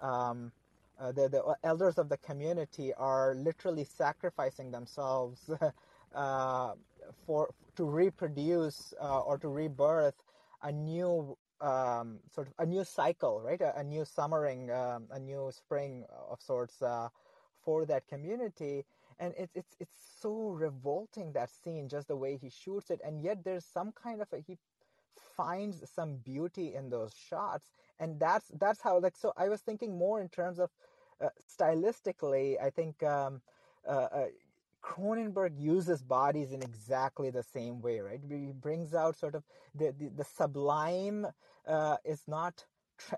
um, uh, the the elders of the community are literally sacrificing themselves uh, for to reproduce uh, or to rebirth a new um, sort of a new cycle, right? A, a new summering, um, a new spring of sorts uh, for that community. And it's it's it's so revolting that scene, just the way he shoots it, and yet there's some kind of a he finds some beauty in those shots, and that's that's how like so. I was thinking more in terms of uh, stylistically. I think um, uh, uh Cronenberg uses bodies in exactly the same way, right? He brings out sort of the the, the sublime uh, is not,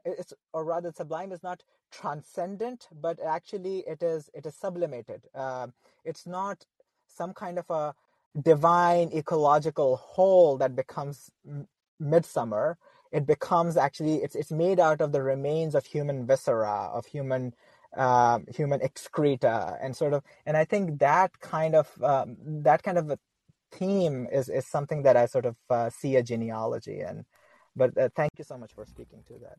it's or rather, sublime is not transcendent, but actually it is it is sublimated. Uh, it's not some kind of a divine ecological whole that becomes midsummer. It becomes actually it's it's made out of the remains of human viscera, of human uh, human excreta, and sort of. And I think that kind of um, that kind of a theme is is something that I sort of uh, see a genealogy in. But uh, thank you so much for speaking to that.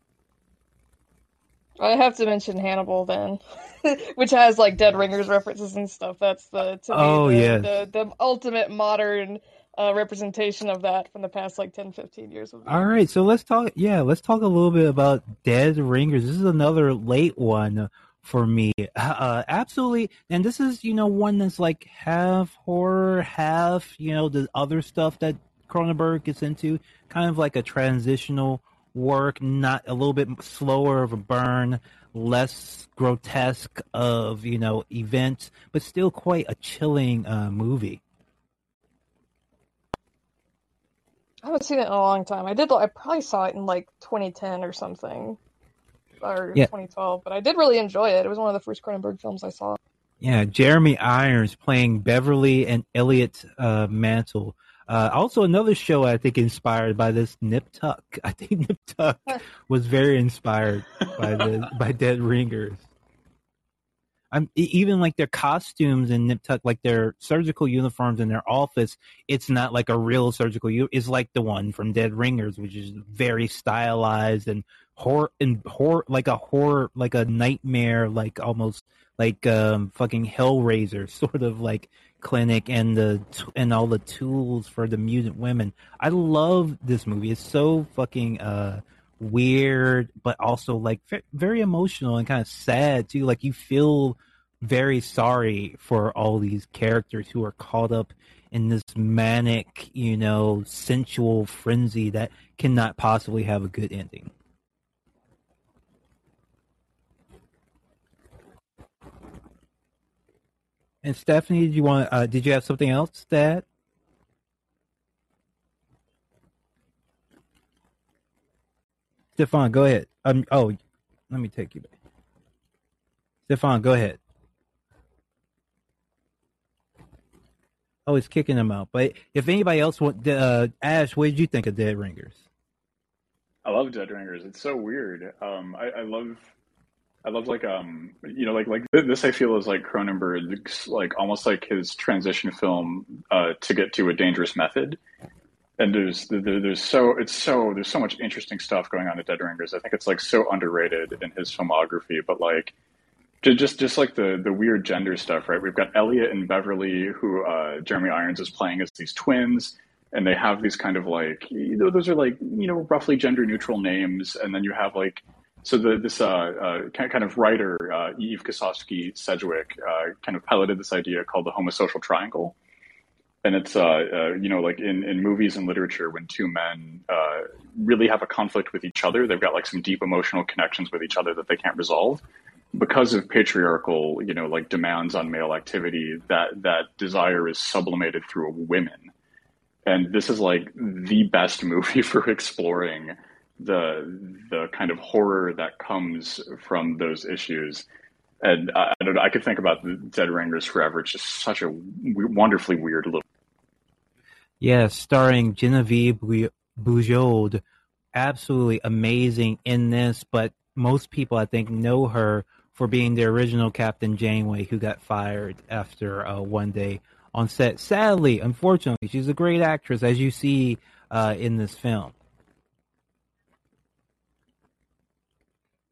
I have to mention Hannibal then, which has like Dead Ringers references and stuff. That's the to oh me, the, yeah the, the ultimate modern uh, representation of that from the past like 10, 15 years. All right, so let's talk. Yeah, let's talk a little bit about Dead Ringers. This is another late one for me. Uh, absolutely, and this is you know one that's like half horror, half you know the other stuff that Cronenberg gets into, kind of like a transitional work, not a little bit slower of a burn, less grotesque of you know events, but still quite a chilling uh, movie. I haven't seen it in a long time. I did. I probably saw it in like 2010 or something, or Yeah. 2012. But I did really enjoy it. It was one of the first Cronenberg films I saw. Yeah, Jeremy Irons playing Beverly and Elliot uh, Mantle. Uh, also, another show I think inspired by this Nip Tuck. I think Nip Tuck was very inspired by the by Dead Ringers. I'm even like their costumes in Nip Tuck, like their surgical uniforms in their office. It's not like a real surgical. U- it's like the one from Dead Ringers, which is very stylized and horror and horror, like a horror, like a nightmare, like almost like um fucking Hellraiser sort of like clinic and the and all the tools for the mutant women. I love this movie. It's so fucking uh weird, but also like very emotional and kind of sad too. Like you feel very sorry for all these characters who are caught up in this manic, you know, sensual frenzy that cannot possibly have a good ending. And Stephanie, did you want? Uh, did you have something else add? Stefan, go ahead. Um. Oh, let me take you back. Stefan, go ahead. Oh, it's kicking them out. But if anybody else want, uh, Ash, what did you think of Dead Ringers? I love Dead Ringers. It's so weird. Um, I, I love, I love like um, you know, like like this. I feel is like Cronenberg's like almost like his transition film uh, to get to a dangerous method. And there's there, there's so it's so there's so much interesting stuff going on at Dead Ringers. I think it's like so underrated in his filmography. But like just just like the the weird gender stuff, right? We've got Elliot and Beverly, who uh, Jeremy Irons is playing as these twins, and they have these kind of like you know those are like you know roughly gender neutral names, and then you have like so the this uh, uh kind of writer uh, Eve Kosofsky Sedgwick uh, kind of piloted this idea called the homosocial triangle. And it's uh, uh, you know like in, in movies and literature when two men really have a conflict with each other, they've got like some deep emotional connections with each other that they can't resolve because of patriarchal, you know, like demands on male activity, that that desire is sublimated through women. And this is like the best movie for exploring the the kind of horror that comes from those issues. And I, I don't know, I could think about the Dead Ringers forever. It's just such a w- wonderfully weird little. Yeah, starring Genevieve Bu- Bujold. Absolutely amazing in this, but most people, I think, know her for being the original Captain Janeway who got fired after uh, one day on set. Sadly, unfortunately, she's a great actress, as you see uh, in this film.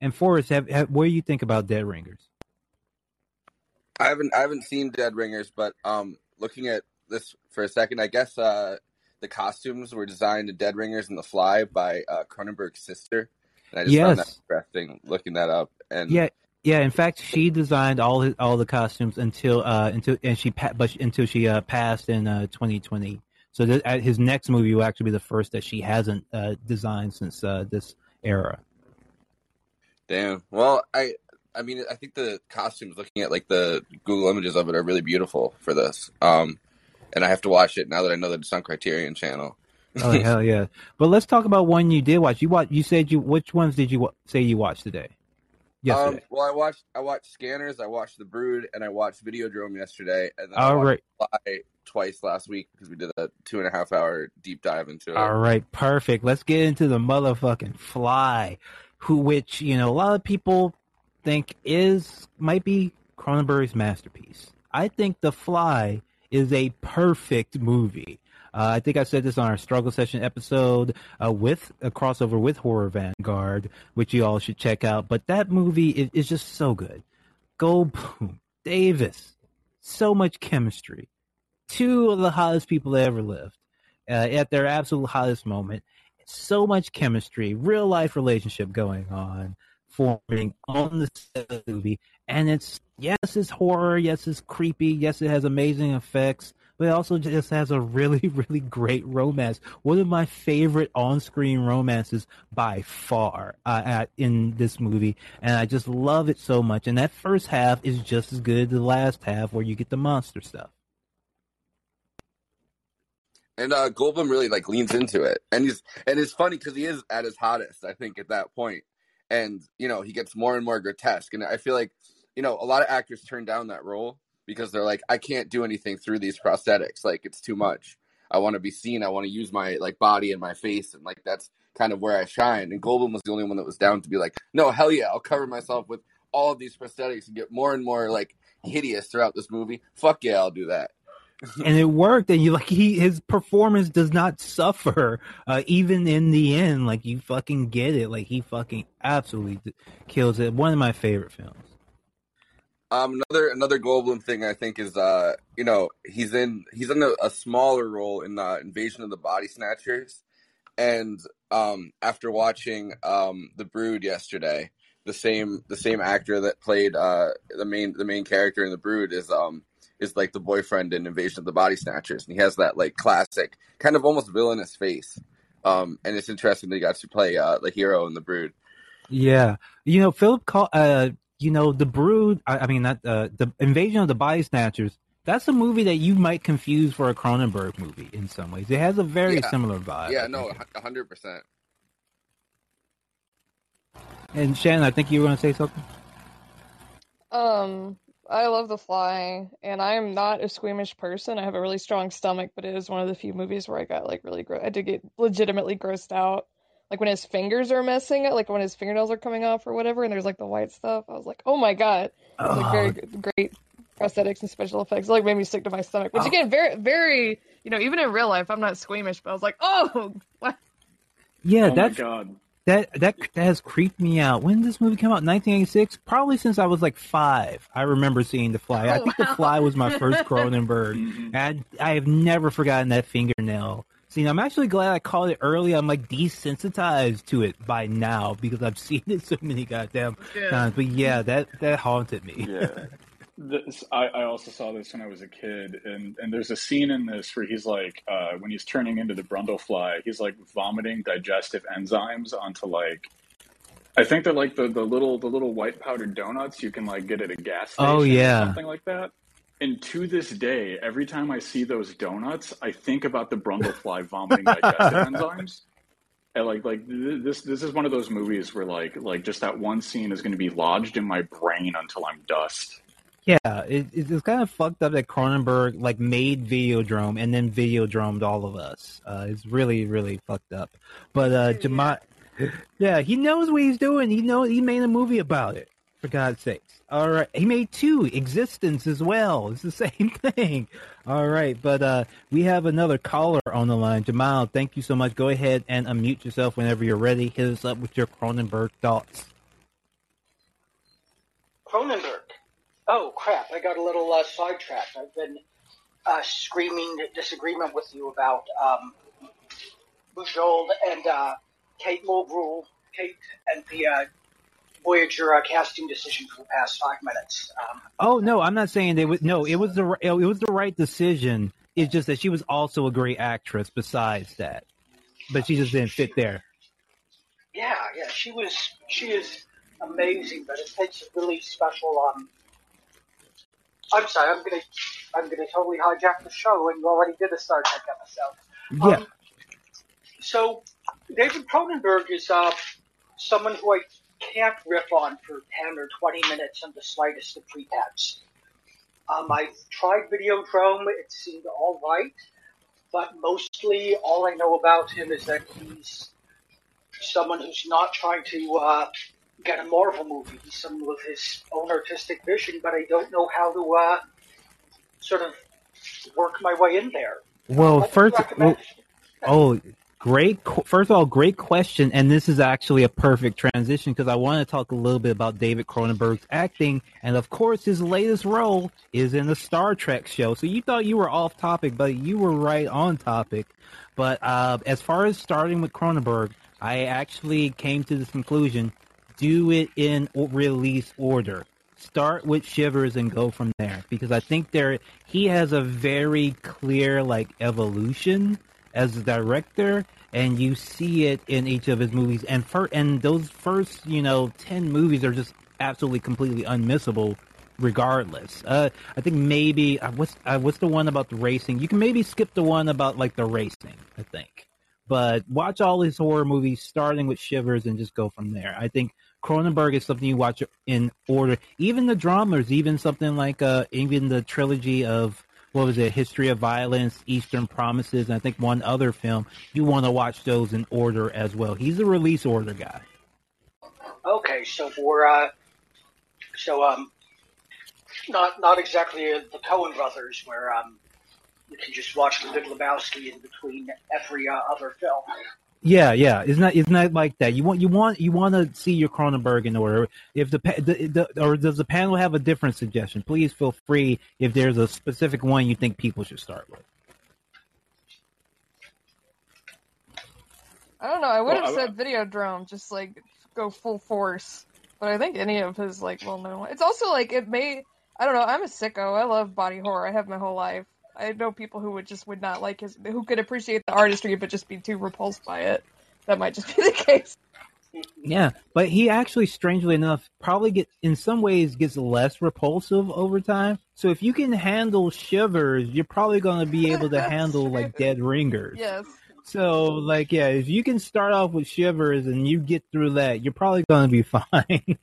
And Forrest, have, have, what do you think about Dead Ringers? I haven't I haven't seen Dead Ringers, but um, looking at this for a second, I guess uh, the costumes were designed in Dead Ringers and The Fly by uh, Cronenberg's sister. And I just found that Yes. interesting looking that up. And Yeah, yeah. In fact, she designed all his, all the costumes until uh until and she but until she uh passed in uh 2020. So th- uh, his next movie will actually be the first that she hasn't uh designed since uh this era. Damn. Well, I I mean I think the costumes looking at like the Google images of it are really beautiful for this. Um, and I have to watch it now that I know that it's on Criterion Channel. Oh hell yeah! But let's talk about one you did watch. You watch. You said you which ones did you wa- say you watched today? Yesterday. Um, well, I watched I watched Scanners, I watched The Brood, and I watched Videodrome yesterday, and then I All watched right. Fly twice last week because we did a two and a half hour deep dive into it. All right, perfect. Let's get into the motherfucking Fly, who, which you know, a lot of people think is might be Cronenberg's masterpiece. I think The Fly is a perfect movie. Uh, I think I said this on our struggle session episode uh, with a crossover with Horror Vanguard, which you all should check out. But that movie is, is just so good. Goldblum, Davis, so much chemistry. Two of the hottest people that ever lived uh, at their absolute hottest moment. So much chemistry, real life relationship going on, forming on the set of the movie. And it's, yes, it's horror. Yes, it's creepy. Yes, it has amazing effects but it also just has a really, really great romance. One of my favorite on-screen romances by far uh, at, in this movie, and I just love it so much. And that first half is just as good as the last half, where you get the monster stuff. And uh, Goldblum really like leans into it, and he's and it's funny because he is at his hottest, I think, at that point, and you know he gets more and more grotesque, and I feel like you know a lot of actors turn down that role because they're like, I can't do anything through these prosthetics. Like it's too much. I want to be seen. I want to use my like body and my face, and like that's kind of where I shine. And Goldblum was the only one that was down to be like, no, hell yeah, I'll cover myself with all of these prosthetics and get more and more like hideous throughout this movie. Fuck yeah, I'll do that. And it worked and you like he his performance does not suffer uh, even in the end like you fucking get it like he fucking absolutely kills it one of my favorite films. Um, another another Goldblum thing I think is uh, you know, he's in he's in a, a smaller role in uh, Invasion of the Body Snatchers, and um, after watching um, The Brood yesterday, the same the same actor that played uh, the main the main character in The Brood is um is like the boyfriend in Invasion of the Body Snatchers, and he has that like classic kind of almost villainous face. Um, and it's interesting that he got to play uh, the hero in The Brood. Yeah, you know, Philip call, uh, you know, the Brood. I, I mean, not uh, the Invasion of the Body Snatchers. That's a movie that you might confuse for a Cronenberg movie in some ways. It has a very yeah. similar vibe. Yeah, no, hundred percent. And Shannon, I think you were going to say something. Um, I love The Fly, and I'm not a squeamish person. I have a really strong stomach, but it is one of the few movies where I got like really gro- I did get legitimately grossed out like when his fingers are messing, like when his fingernails are coming off or whatever, and there's like the white stuff. I was like, oh my god, oh. like very great prosthetics and special effects. It, like made me sick to my stomach. Which oh. again, very very you know even in real life, I'm not squeamish, but I was like, oh, what? Yeah, oh that's God. That, that that has creeped me out. When did this movie come out? 1986. Probably since I was like five. I remember seeing The Fly. Oh, I think wow. The Fly was my first Cronenberg, mm-hmm. and I, I have never forgotten that fingernail See, I'm actually glad I called it early. I'm like desensitized to it by now because I've seen it so many goddamn yeah. times. But yeah, that that haunted me. Yeah. This, I, I also saw this when I was a kid, and, and there's a scene in this where he's like, uh, when he's turning into the Brundlefly, he's like vomiting digestive enzymes onto like, I think they're like the, the little the little white powdered donuts you can like get at a gas station. Oh yeah, something like that. And to this day, every time I see those donuts, I think about the Brundlefly vomiting digestive enzymes. And like like this this is one of those movies where like like just that one scene is going to be lodged in my brain until I'm dust. Yeah, it, it's kind of fucked up that Cronenberg like made Videodrome and then Videodromed all of us. Uh, it's really really fucked up. But uh, Jamal, yeah, he knows what he's doing. He knows he made a movie about it. For God's sakes. All right. He made two eXistenZ as well. It's the same thing. All right. But uh, we have another caller on the line. Jamal, thank you so much. Go ahead and unmute yourself whenever you're ready. Hit us up with your Cronenberg thoughts. Cronenberg. Oh, crap. I got a little uh, sidetracked. I've been uh, screaming disagreement with you about um, Bujold and uh, Kate Mulgrew, Kate and the uh, Voyager uh, casting decision for the past five minutes. Um, oh no, I'm not saying they would. No, it was the it was the right decision. It's just that she was also a great actress. Besides that, but she just didn't fit there. Yeah, yeah, she was. She is amazing, but it takes a really special. Um, I'm sorry, I'm gonna, I'm gonna totally hijack the show, and you already did a Star Trek episode. Yeah. Um, so, David Cronenberg is uh, someone who I can't riff on for 10 or 20 minutes on the slightest of pretense. Um, I've tried Videodrome. It seemed all right, but mostly all I know about him is that he's someone who's not trying to uh, get a Marvel movie. He's someone with his own artistic vision, but I don't know how to uh, sort of work my way in there. Well, first, well, oh, great. First of all, great question, and this is actually a perfect transition because I want to talk a little bit about David Cronenberg's acting, and of course, his latest role is in the Star Trek show. So you thought you were off topic, but you were right on topic. But uh, as far as starting with Cronenberg, I actually came to this conclusion: do it in release order. Start with Shivers and go from there because I think there he has a very clear like evolution as a director and you see it in each of his movies. And for and those first you know 10 movies are just absolutely completely unmissable regardless. Uh, i think maybe uh, what's uh, what's the one about the racing? You can maybe skip the one about like the racing i think. But watch all his horror movies starting with shivers and just go from there. I think Cronenberg is something you watch in order. Even the dramas, even something like uh, even the trilogy of what was it, History of Violence, Eastern Promises, and I think one other film. You want to watch those in order as well. He's a release order guy. Okay, so for uh, so um, not not exactly uh, the Coen Brothers, where um, you can just watch The Big Lebowski in between every uh, other film. Yeah, yeah. It's not it's not like that. You want you want you want to see your Cronenberg in order. If the, the, the or does the panel have a different suggestion? Please feel free if there's a specific one you think people should start with. I don't know. I would well, have said Videodrome, just like go full force. But I think any of his like well known. It's also like it may. I don't know. I'm a sicko. I love body horror. I have my whole life. I know people who would just would not like his, who could appreciate the artistry but just be too repulsed by it. That might just be the case. Yeah, but he actually, strangely enough, probably get in some ways gets less repulsive over time. So if you can handle shivers, you're probably going to be able to handle like dead ringers. Yes. So like yeah, if you can start off with shivers and you get through that, you're probably going to be fine.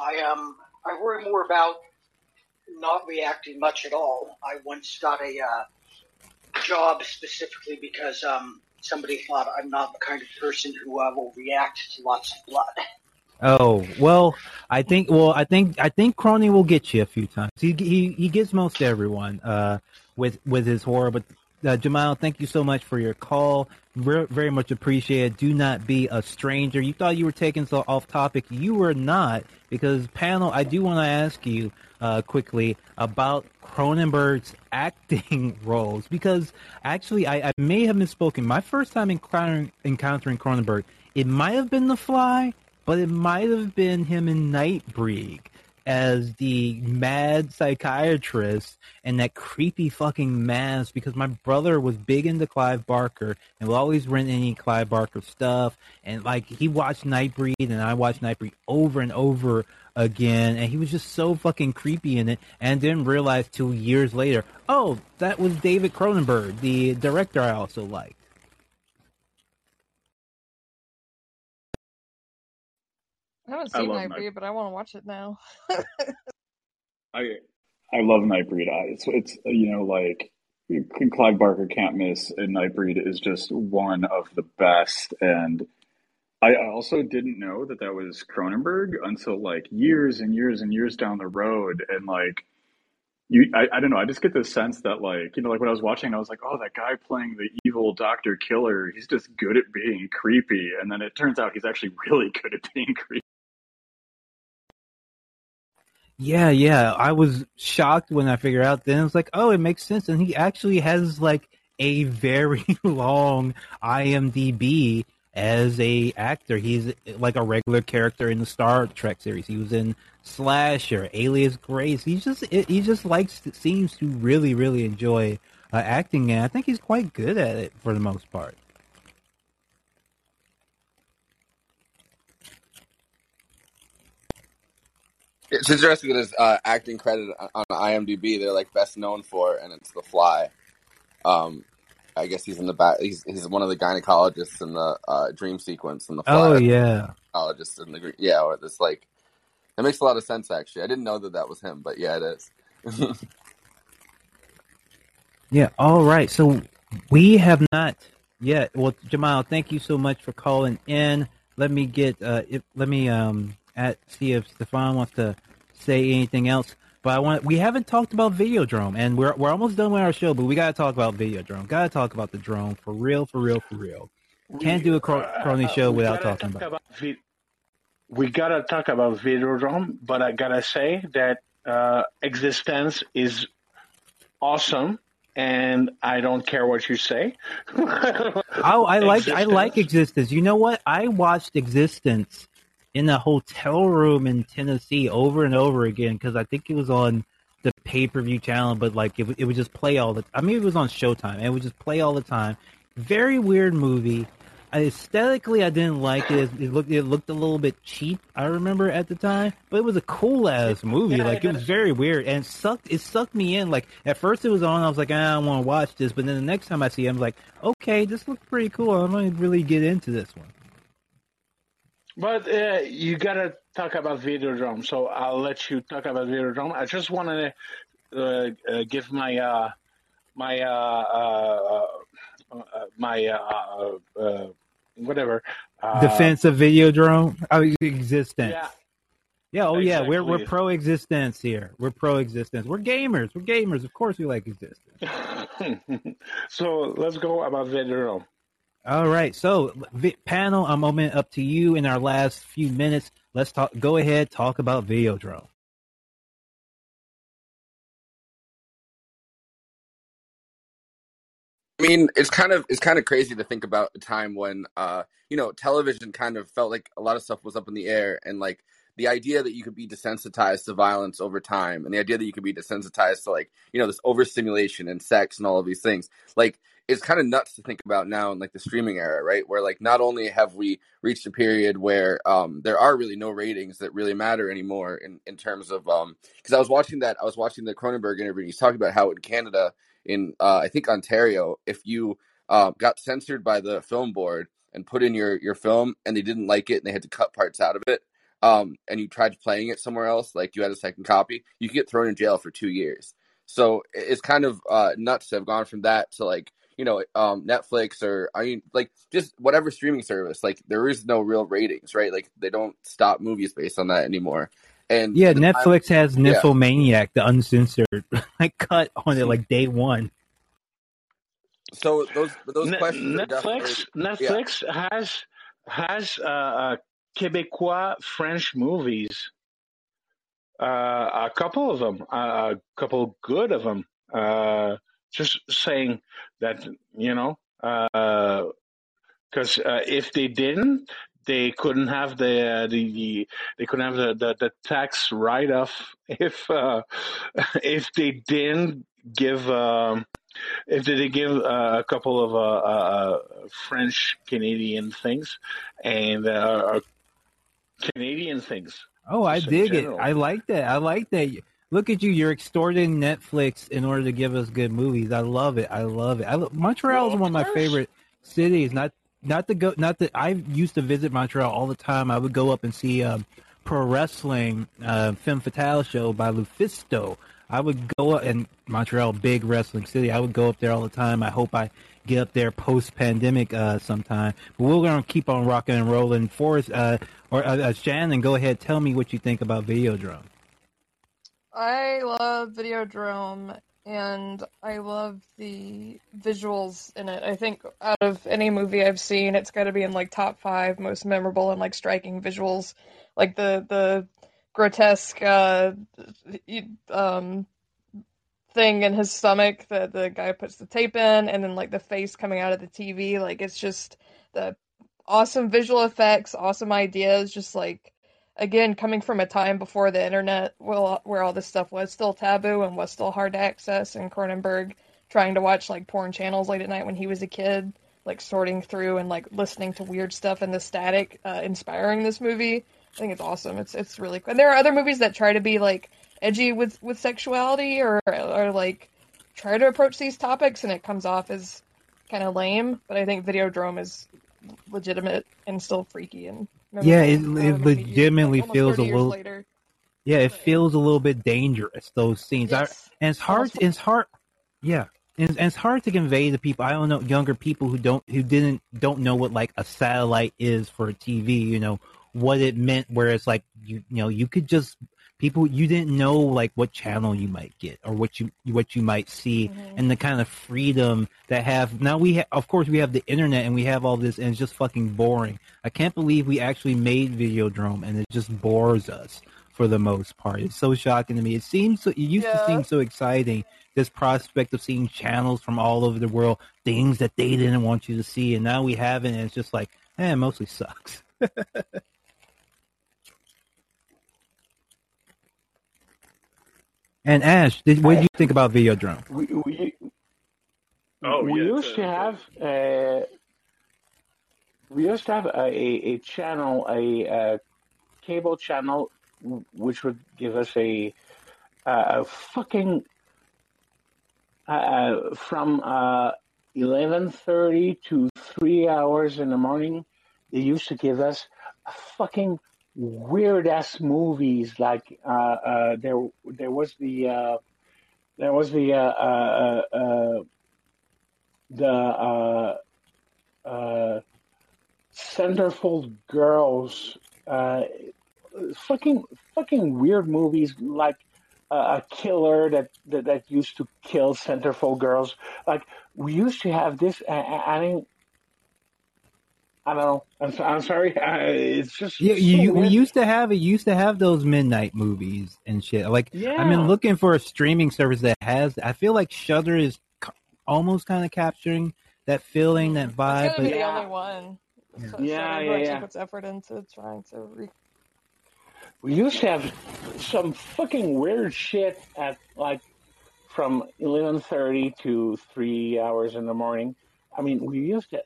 I um I worry more about not reacting much at all. I once got a uh, job specifically because um, somebody thought I'm not the kind of person who uh, will react to lots of blood. Oh well, I think well I think I think Crony will get you a few times. He he he gets most everyone uh, with with his horror, but uh, Jamal, thank you so much for your call. Very, very much appreciated. Do not be a stranger. You thought you were taking so off topic. You were not, because panel, I do want to ask you uh, quickly about Cronenberg's acting roles, because actually, I, I, may have misspoken. My first time encountering, encountering Cronenberg, it might have been The Fly, but it might have been him in Nightbreed as the mad psychiatrist and that creepy fucking mask because my brother was big into Clive Barker and would always rent any Clive Barker stuff and like he watched Nightbreed and I watched Nightbreed over and over again and he was just so fucking creepy in it and didn't realize two years later, oh, that was David Cronenberg, the director I also liked. I haven't seen Nightbreed, Night- but I want to watch it now. I I love Nightbreed. It's it's you know like Clive Barker can't miss, and Nightbreed is just one of the best. And I also didn't know that that was Cronenberg until like years and years and years down the road, and like. You, I, I don't know. I just get this sense that, like, you know, like when I was watching, I was like, oh, that guy playing the evil Doctor Killer, he's just good at being creepy. And then it turns out he's actually really good at being creepy. Yeah, yeah. I was shocked when I figured out. Then I was like, oh, it makes sense. And he actually has like a very long IMDb as a actor. He's like a regular character in the Star Trek series. He was in Slasher, Alias Grace. He just he just likes seems to really really enjoy uh, acting, and I think he's quite good at it for the most part. It's interesting that his uh, acting credit on IMDb they're like best known for, and it's The Fly. Um, I guess he's in the back. He's he's one of the gynecologists in the uh, dream sequence in The Fly. Oh yeah, gynecologist in the yeah. Or this like, it makes a lot of sense actually. I didn't know that that was him, but yeah, it is. yeah. All right. So we have not yet. Well, Jamal, thank you so much for calling in. Let me get. Uh, if, let me um at see if Stefan wants to say anything else. But I want we haven't talked about Videodrome, and we're we're almost done with our show. But we got to talk about Videodrome. Got to talk about the drone for real, for real, for real. Can't do a Crony show uh, without talking talk about. about vi- we gotta talk about Videodrome, but I gotta say that uh, eXistenZ is awesome, and I don't care what you say. Oh, I like I like eXistenZ. You know what? I watched eXistenZ in a hotel room in Tennessee over and over again because I think it was on the pay per view channel, but like it, would- it would just play all the. I mean, it was on Showtime. and It would just play all the time. Very weird movie. Aesthetically, I didn't like it. It looked it looked a little bit cheap. I remember at the time, but it was a cool ass movie. Yeah, like it was very weird and it sucked. It sucked me in. Like at first it was on, I was like, ah, I don't want to watch this. But then the next time I see, it, I'm like, okay, this looks pretty cool. I'm gonna really get into this one. But uh, you gotta talk about Videodrome, so I'll let you talk about Videodrome. I just want to uh, uh, give my uh, my uh, uh, uh, my uh, uh, whatever uh, Defense of Videodrome, oh, eXistenZ. Yeah, Yeah, oh yeah, we're we're pro eXistenZ here. We're pro eXistenZ. We're gamers. We're gamers. Of course, we like eXistenZ. so let's go about Videodrome. All right, so panel, I'm opening up to you in our last few minutes. Let's talk. Go ahead, talk about Videodrome. I mean, it's kind of it's kind of crazy to think about a time when uh, you know, television kind of felt like a lot of stuff was up in the air and like the idea that you could be desensitized to violence over time and the idea that you could be desensitized to like, you know, this overstimulation and sex and all of these things. Like it's kind of nuts to think about now in like the streaming era, right? Where like not only have we reached a period where um there are really no ratings that really matter anymore in, in terms of um because I was watching that I was watching the Cronenberg interview he's talking about how in Canada in uh, I think Ontario, if you uh, got censored by the film board and put in your your film and they didn't like it and they had to cut parts out of it, um, and you tried playing it somewhere else, like you had a second copy, you could get thrown in jail for two years. So it's kind of uh, nuts to have gone from that to like you know um, Netflix or I mean like just whatever streaming service. Like there is no real ratings, right? Like they don't stop movies based on that anymore. And Yeah, the time- Netflix has Yeah. Nymphomaniac, the uncensored, like cut on it like day one. So those those Ne- questions are Netflix definitely- Netflix has has uh, uh, Quebecois French movies. Uh, a couple of them, uh, a couple good of them. Uh, just saying that you know, because uh, if they didn't, they couldn't have the uh, the, the they couldn't have the, the, the tax write off if uh, if they didn't give. Um, if they did give uh, a couple of uh, uh, French Canadian things and uh, Canadian things. Oh, I dig it. I like that. I like that. Look at you. You're extorting Netflix in order to give us good movies. I love it. I love it. I lo- Montreal is Well, one of my favorite cities. Not not to go. Not that I used to visit Montreal all the time. I would go up and see um, pro wrestling uh, Femme Fatale show by Lufisto. I would go up in Montreal, big wrestling city. I would go up there all the time. I hope I get up there post pandemic uh, sometime. But we're gonna keep on rocking and rolling. Forrest uh, or uh, uh, Shannon, go ahead. Tell me what you think about Videodrome. I love Videodrome and I love the visuals in it. I think out of any movie I've seen, it's got to be in like top five most memorable and like striking visuals, like the the grotesque uh, um thing in his stomach that the guy puts the tape in, and then like the face coming out of the TV. Like it's just the awesome visual effects, awesome ideas, just like again coming from a time before the internet well where all this stuff was still taboo and was still hard to access and Cronenberg trying to watch like porn channels late at night when he was a kid like sorting through and like listening to weird stuff and the static uh, inspiring this movie I think it's awesome. It's it's really cool. And there are other movies that try to be like edgy with with sexuality or or like try to approach these topics and it comes off as kind of lame but I think Videodrome is legitimate and still freaky and Yeah, it, it legitimately like, feels a little. later. yeah, it feels a little bit dangerous. Those scenes, Yes. I, and it's hard. It's hard. Yeah, and, and it's hard to convey to people. I don't know younger people who don't who didn't don't know what like a satellite is for a TV. You know what it meant. Where it's like you you know you could just people you didn't know like what channel you might get or what you what you might see Mhm. and the kind of freedom that have now we ha- of course we have the internet and we have all this and it's just fucking boring. I can't believe we actually made videodrome and it just bores us for the most part. It's so shocking to me. It seems so, it used to seem so exciting this prospect of seeing channels from all over the world things that they didn't want you to see and now we have it and it's just like eh, it mostly sucks and ash did, what did you think about videodrome We, we, Oh, we yeah, used to have uh, we used to have a, a, a channel, a, uh cable channel, which would give us a, a fucking uh, from uh, eleven thirty to three hours in the morning. They used to give us a fucking weird ass movies. Like uh, uh, there, there was the uh, there was the uh, uh, uh, the centerfold girls, fucking fucking weird movies like a killer that, that that used to kill centerfold girls. Like we used to have this. I, I mean, I don't know. I'm, I'm sorry. Uh, it's just Yeah, so you, you- we used to have it. Used to have those midnight movies and shit. Like Yeah. I've been looking for a streaming service that has. I feel like Shudder is c- almost kind of capturing that feeling, that It's vibe. gonna be But the Yeah. only one. Yeah. So, Yeah, Shudder yeah, yeah. puts effort into trying to re- We used to have some fucking weird shit at like from eleven thirty to three hours in the morning. I mean, we used to.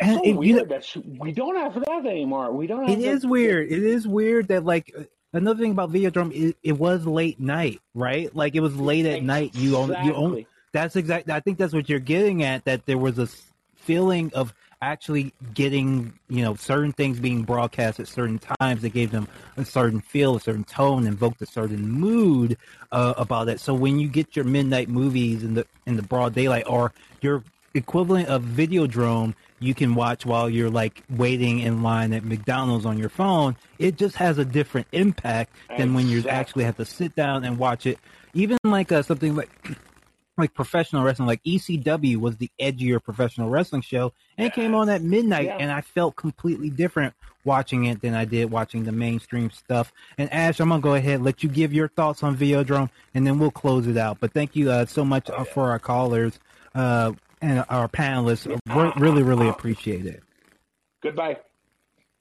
And so it, weird that we don't have that anymore. We don't have. it is weird. It is weird that like another thing about Videodrome is it was late night, right? Like it was late at night. You only you only that's exactly. I think that's what you're getting at. That there was a feeling of actually getting you know certain things being broadcast at certain times that gave them a certain feel, a certain tone, invoked a certain mood uh, about it. So when you get your midnight movies in the in the broad daylight or your equivalent of Videodrome, you can watch while you're like waiting in line at McDonald's on your phone. It just has a different impact than when you actually have to sit down and watch it. Even like uh, something like like professional wrestling, like ECW was the edgier professional wrestling show, and it came on at midnight, Yeah. and I felt completely different watching it than I did watching the mainstream stuff. And Ash, I'm gonna go ahead and let you give your thoughts on Videodrome, and then we'll close it out. But thank you uh, so much uh, for our callers uh, and our panelists. Re- really, really appreciate it. Goodbye.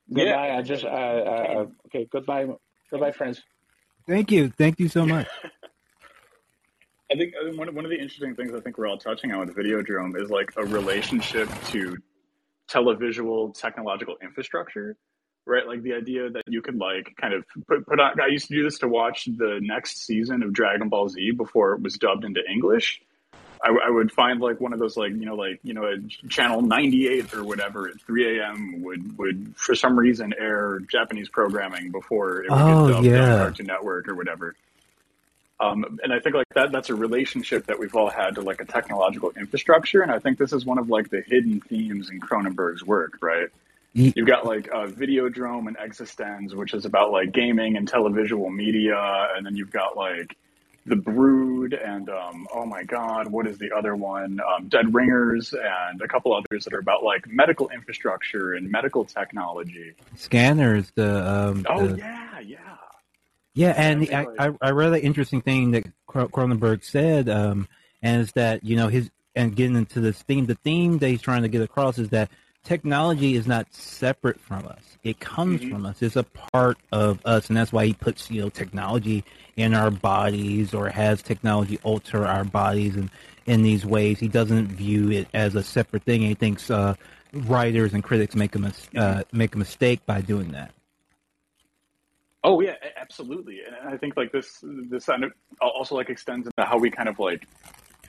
Yeah. Goodbye. I just. Uh, uh, okay. Goodbye. Goodbye, friends. Thank you, thank you so much. I think uh, one, one of the interesting things I think we're all touching on with Videodrome is like a relationship to televisual technological infrastructure, right? Like the idea that you could like kind of put, put on. I used to do this to watch the next season of Dragon Ball Z before it was dubbed into English. I, I would find like one of those like you know like you know a channel 98 or whatever at 3 a.m. would would for some reason air Japanese programming before it would Oh, get dubbed yeah. on Cartoon Network or whatever. Um, and I think like that that's a relationship that we've all had to like a technological infrastructure, and I think this is one of like the hidden themes in Cronenberg's work, right? You've got like uh, Videodrome and eXistenZ, which is about like gaming and televisual media, and then you've got like The Brood and um, oh my god, what is the other one? Um, Dead Ringers and a couple others that are about like medical infrastructure and medical technology. Scanners, the um, Oh the- yeah, yeah. Yeah, and I I, I, I read an interesting thing that Cro- Cronenberg said, um, and is that you know his and getting into this theme, the theme that he's trying to get across is that technology is not separate from us; it comes Mhm. from us. It's a part of us, and that's why he puts you know technology in our bodies or has technology alter our bodies and in these ways. He doesn't view it as a separate thing. He thinks uh, writers and critics make a mis- uh, make a mistake by doing that. Oh yeah, absolutely. And I think like this this also like extends into how we kind of like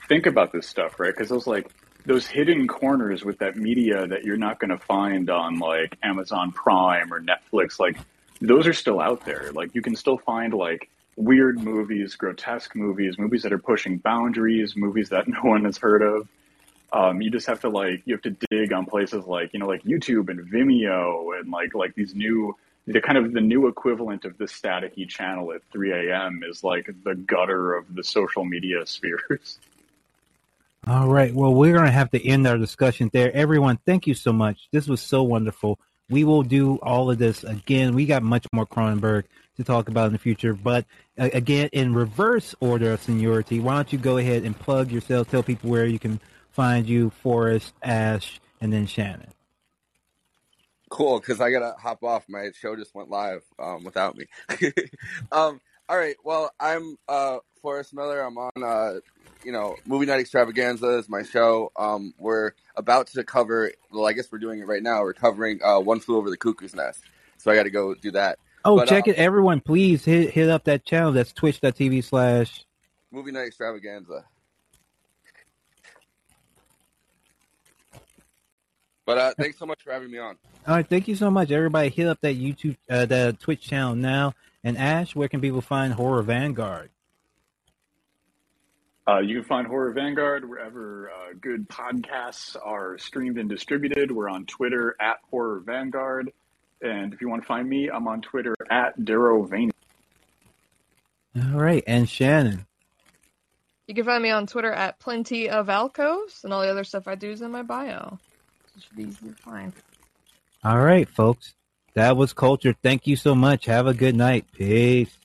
think about this stuff, right? Because it was like those hidden corners with that media that you're not going to find on like Amazon Prime or Netflix, like those are still out there. Like you can still find like weird movies, grotesque movies, movies that are pushing boundaries, movies that no one has heard of. Um, you just have to like you have to dig on places like you know like YouTube and Vimeo and like like these new the kind of the new equivalent of the staticky channel at 3 a.m. is like the gutter of the social media spheres. All right. Well, we're going to have to end our discussion there. Everyone, thank you so much. This was so wonderful. We will do all of this again. We got much more Cronenberg to talk about in the future. But uh, again, in reverse order of seniority, why don't you go ahead and plug yourself, tell people where you can find you, Forrest, Ash, and then Shannon. Cool, because I gotta hop off. My show just went live um, without me. um, all right. Well, I'm uh, Forrest Miller. I'm on, uh, you know, Movie Night Extravaganza is my show. Um, we're about to cover. Well, I guess we're doing it right now. We're covering uh, One Flew Over the Cuckoo's Nest. So I got to go do that. Oh, but, check uh, it, everyone! Please hit hit up that channel. That's Twitch.tv slash Movie Night Extravaganza. But uh, thanks so much for having me on. All right, thank you so much. Everybody, hit up that YouTube, uh, that Twitch channel now. And Ash, where can people find Horror Vanguard? Uh, you can find Horror Vanguard wherever uh, good podcasts are streamed and distributed. We're on Twitter at Horror Vanguard. And if you want to find me, I'm on Twitter at Darovania. All right. And Shannon? You can find me on Twitter at Plenty of Alcoves, and all the other stuff I do is in my bio. It should be easy to find. All right, folks. That was culture. Thank you so much. Have a good night. Peace.